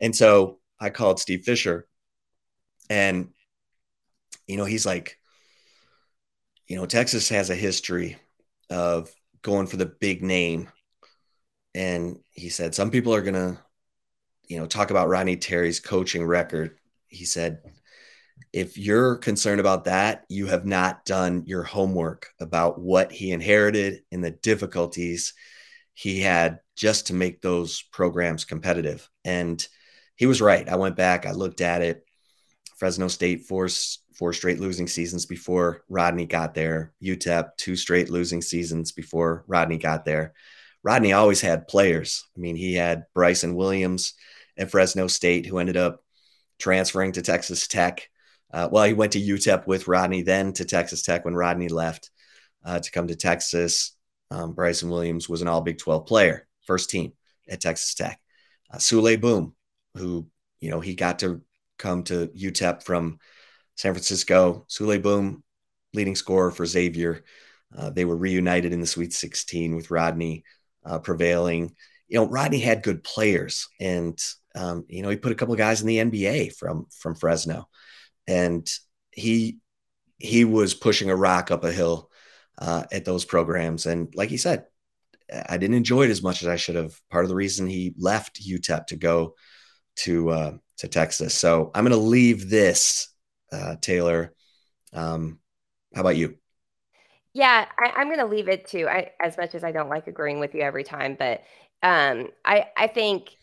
and so I called Steve Fisher, and you know he's like, you know, Texas has a history of going for the big name. And he said, some people are going to, you know, talk about Rodney Terry's coaching record. He said, if you're concerned about that, you have not done your homework about what he inherited and the difficulties he had just to make those programs competitive. And he was right. I went back, I looked at it. Fresno State four four straight losing seasons before Rodney got there. UTEP two straight losing seasons before Rodney got there. Rodney always had players. I mean, he had Bryson Williams at Fresno State, who ended up transferring to Texas Tech. Uh, well, he went to UTEP with Rodney, then to Texas Tech when Rodney left uh, to come to Texas. Um, Bryson Williams was an All Big 12 player, first team at Texas Tech. Uh, Souley Boum, who you know he got to come to UTEP from San Francisco. Souley Boum, leading scorer for Xavier. Uh, they were reunited in the Sweet 16 with Rodney uh, prevailing. You know, Rodney had good players, and um, you know he put a couple of guys in the NBA from from Fresno, and he he was pushing a rock up a hill uh, at those programs. And like he said, I didn't enjoy it as much as I should have. Part of the reason he left UTEP to go to uh, to Texas. So I'm going to leave this, uh, Taylor. Um, how about you? Yeah, I, I'm going to leave it to I, as much as I don't like agreeing with you every time, but um, I, I think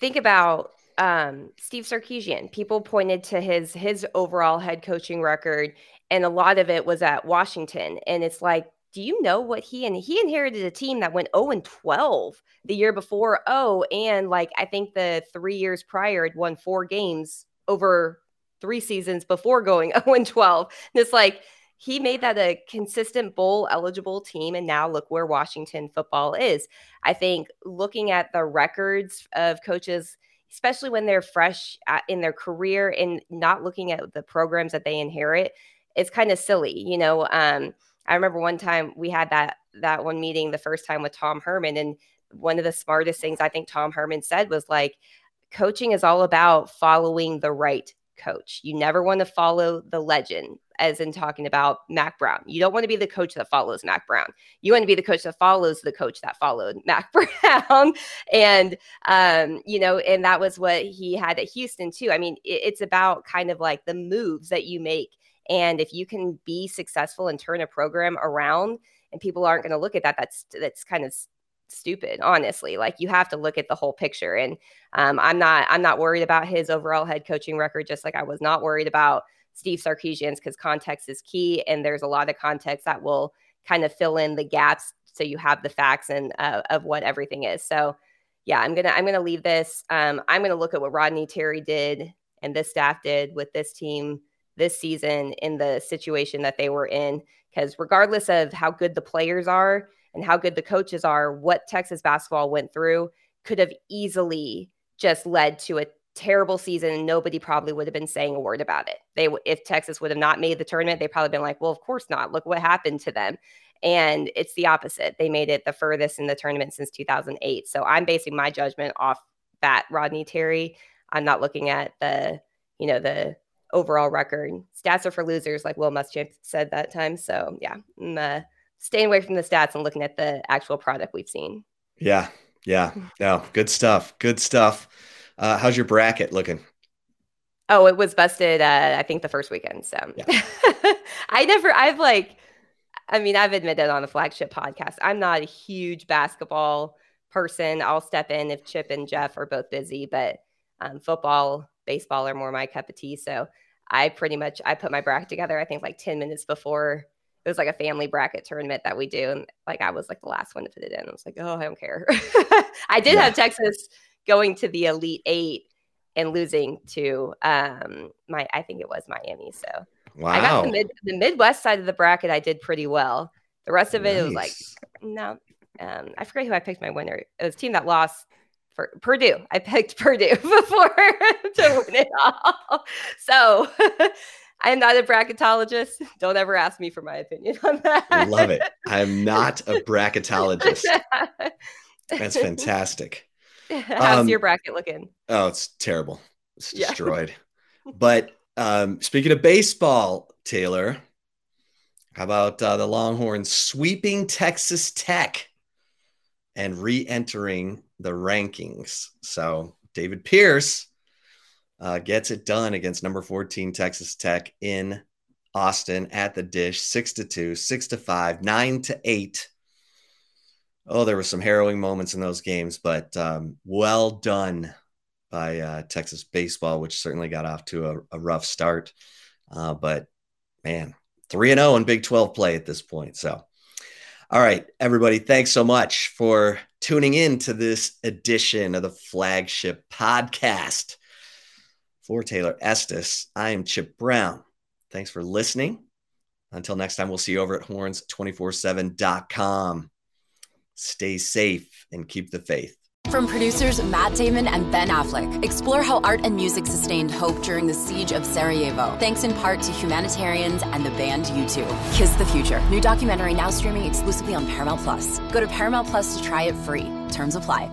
think about um, Steve Sarkisian. People pointed to his his overall head coaching record, and a lot of it was at Washington. And it's like, do you know what he and he inherited a team that went 0 and 12 the year before? Oh, and like I think the three years prior had won four games over three seasons before going 0 and 12. And it's like he made that a consistent bowl eligible team and now look where washington football is i think looking at the records of coaches especially when they're fresh in their career and not looking at the programs that they inherit it's kind of silly you know um, i remember one time we had that that one meeting the first time with tom herman and one of the smartest things i think tom herman said was like coaching is all about following the right coach. You never want to follow the legend, as in talking about Mack Brown. You don't want to be the coach that follows Mack Brown. You want to be the coach that follows the coach that followed Mack Brown. and, um, you know, and that was what he had at Houston too. I mean, it, it's about kind of like the moves that you make. And if you can be successful and turn a program around and people aren't going to look at that, that's, that's kind of stupid honestly like you have to look at the whole picture and um, i'm not i'm not worried about his overall head coaching record just like i was not worried about steve sarkisian's because context is key and there's a lot of context that will kind of fill in the gaps so you have the facts and uh, of what everything is. So yeah i'm gonna i'm gonna leave this um, i'm gonna look at what rodney terry did and this staff did with this team this season in the situation that they were in because regardless of how good the players are and how good the coaches are, what Texas basketball went through could have easily just led to a terrible season and nobody probably would have been saying a word about it. They if Texas would have not made the tournament, they probably been like, "Well, of course not. Look what happened to them." And it's the opposite. They made it the furthest in the tournament since 2008. So I'm basing my judgment off that Rodney Terry. I'm not looking at the, you know, the overall record. Stats are for losers, like Will Muschamp said that time. So yeah, I'm uh, staying away from the stats and looking at the actual product we've seen. Yeah. Yeah. No, good stuff. Good stuff. Uh, how's your bracket looking? Oh, it was busted. Uh, I think the first weekend. So yeah. I never, I've like, I mean, I've admitted on the flagship podcast, I'm not a huge basketball person. I'll step in if Chip and Jeff are both busy, but um, football, baseball are more my cup of tea. So I pretty much I put my bracket together. I think like ten minutes before it was like a family bracket tournament that we do. And like I was like the last one to put it in. I was like, oh, I don't care. I did yeah. have Texas going to the Elite Eight and losing to um my I think it was Miami. So wow. I got the mid the Midwest side of the bracket. I did pretty well. The rest of nice. it, it was like no. Um, I forget who I picked my winner. It was a team that lost for Purdue. I picked Purdue before to win it all. So I'm not a bracketologist. Don't ever ask me for my opinion on that. I love it. I'm not a bracketologist. That's fantastic. How's um, your bracket looking? Oh, it's terrible. It's destroyed. Yeah. but um, speaking of baseball, Taylor, how about uh, the Longhorns sweeping Texas Tech and re entering the rankings? So, David Pierce uh, gets it done against number 14 Texas Tech in Austin at the Disch, six to two, six to five, nine to eight. Oh, there were some harrowing moments in those games, but um, well done by uh, Texas baseball, which certainly got off to a, a rough start. Uh, but man, 3 and 0 in Big 12 play at this point. So, all right, everybody, thanks so much for tuning in to this edition of the flagship podcast. For Taylor Estes, I am Chip Brown. Thanks for listening. Until next time, we'll see you over at horns247.com. Stay safe and keep the faith. From producers Matt Damon and Ben Affleck, explore how art and music sustained hope during the siege of Sarajevo, thanks in part to humanitarians and the band U2. Kiss the Future, new documentary now streaming exclusively on Paramount Plus. Go to Paramount Plus to try it free. Terms apply.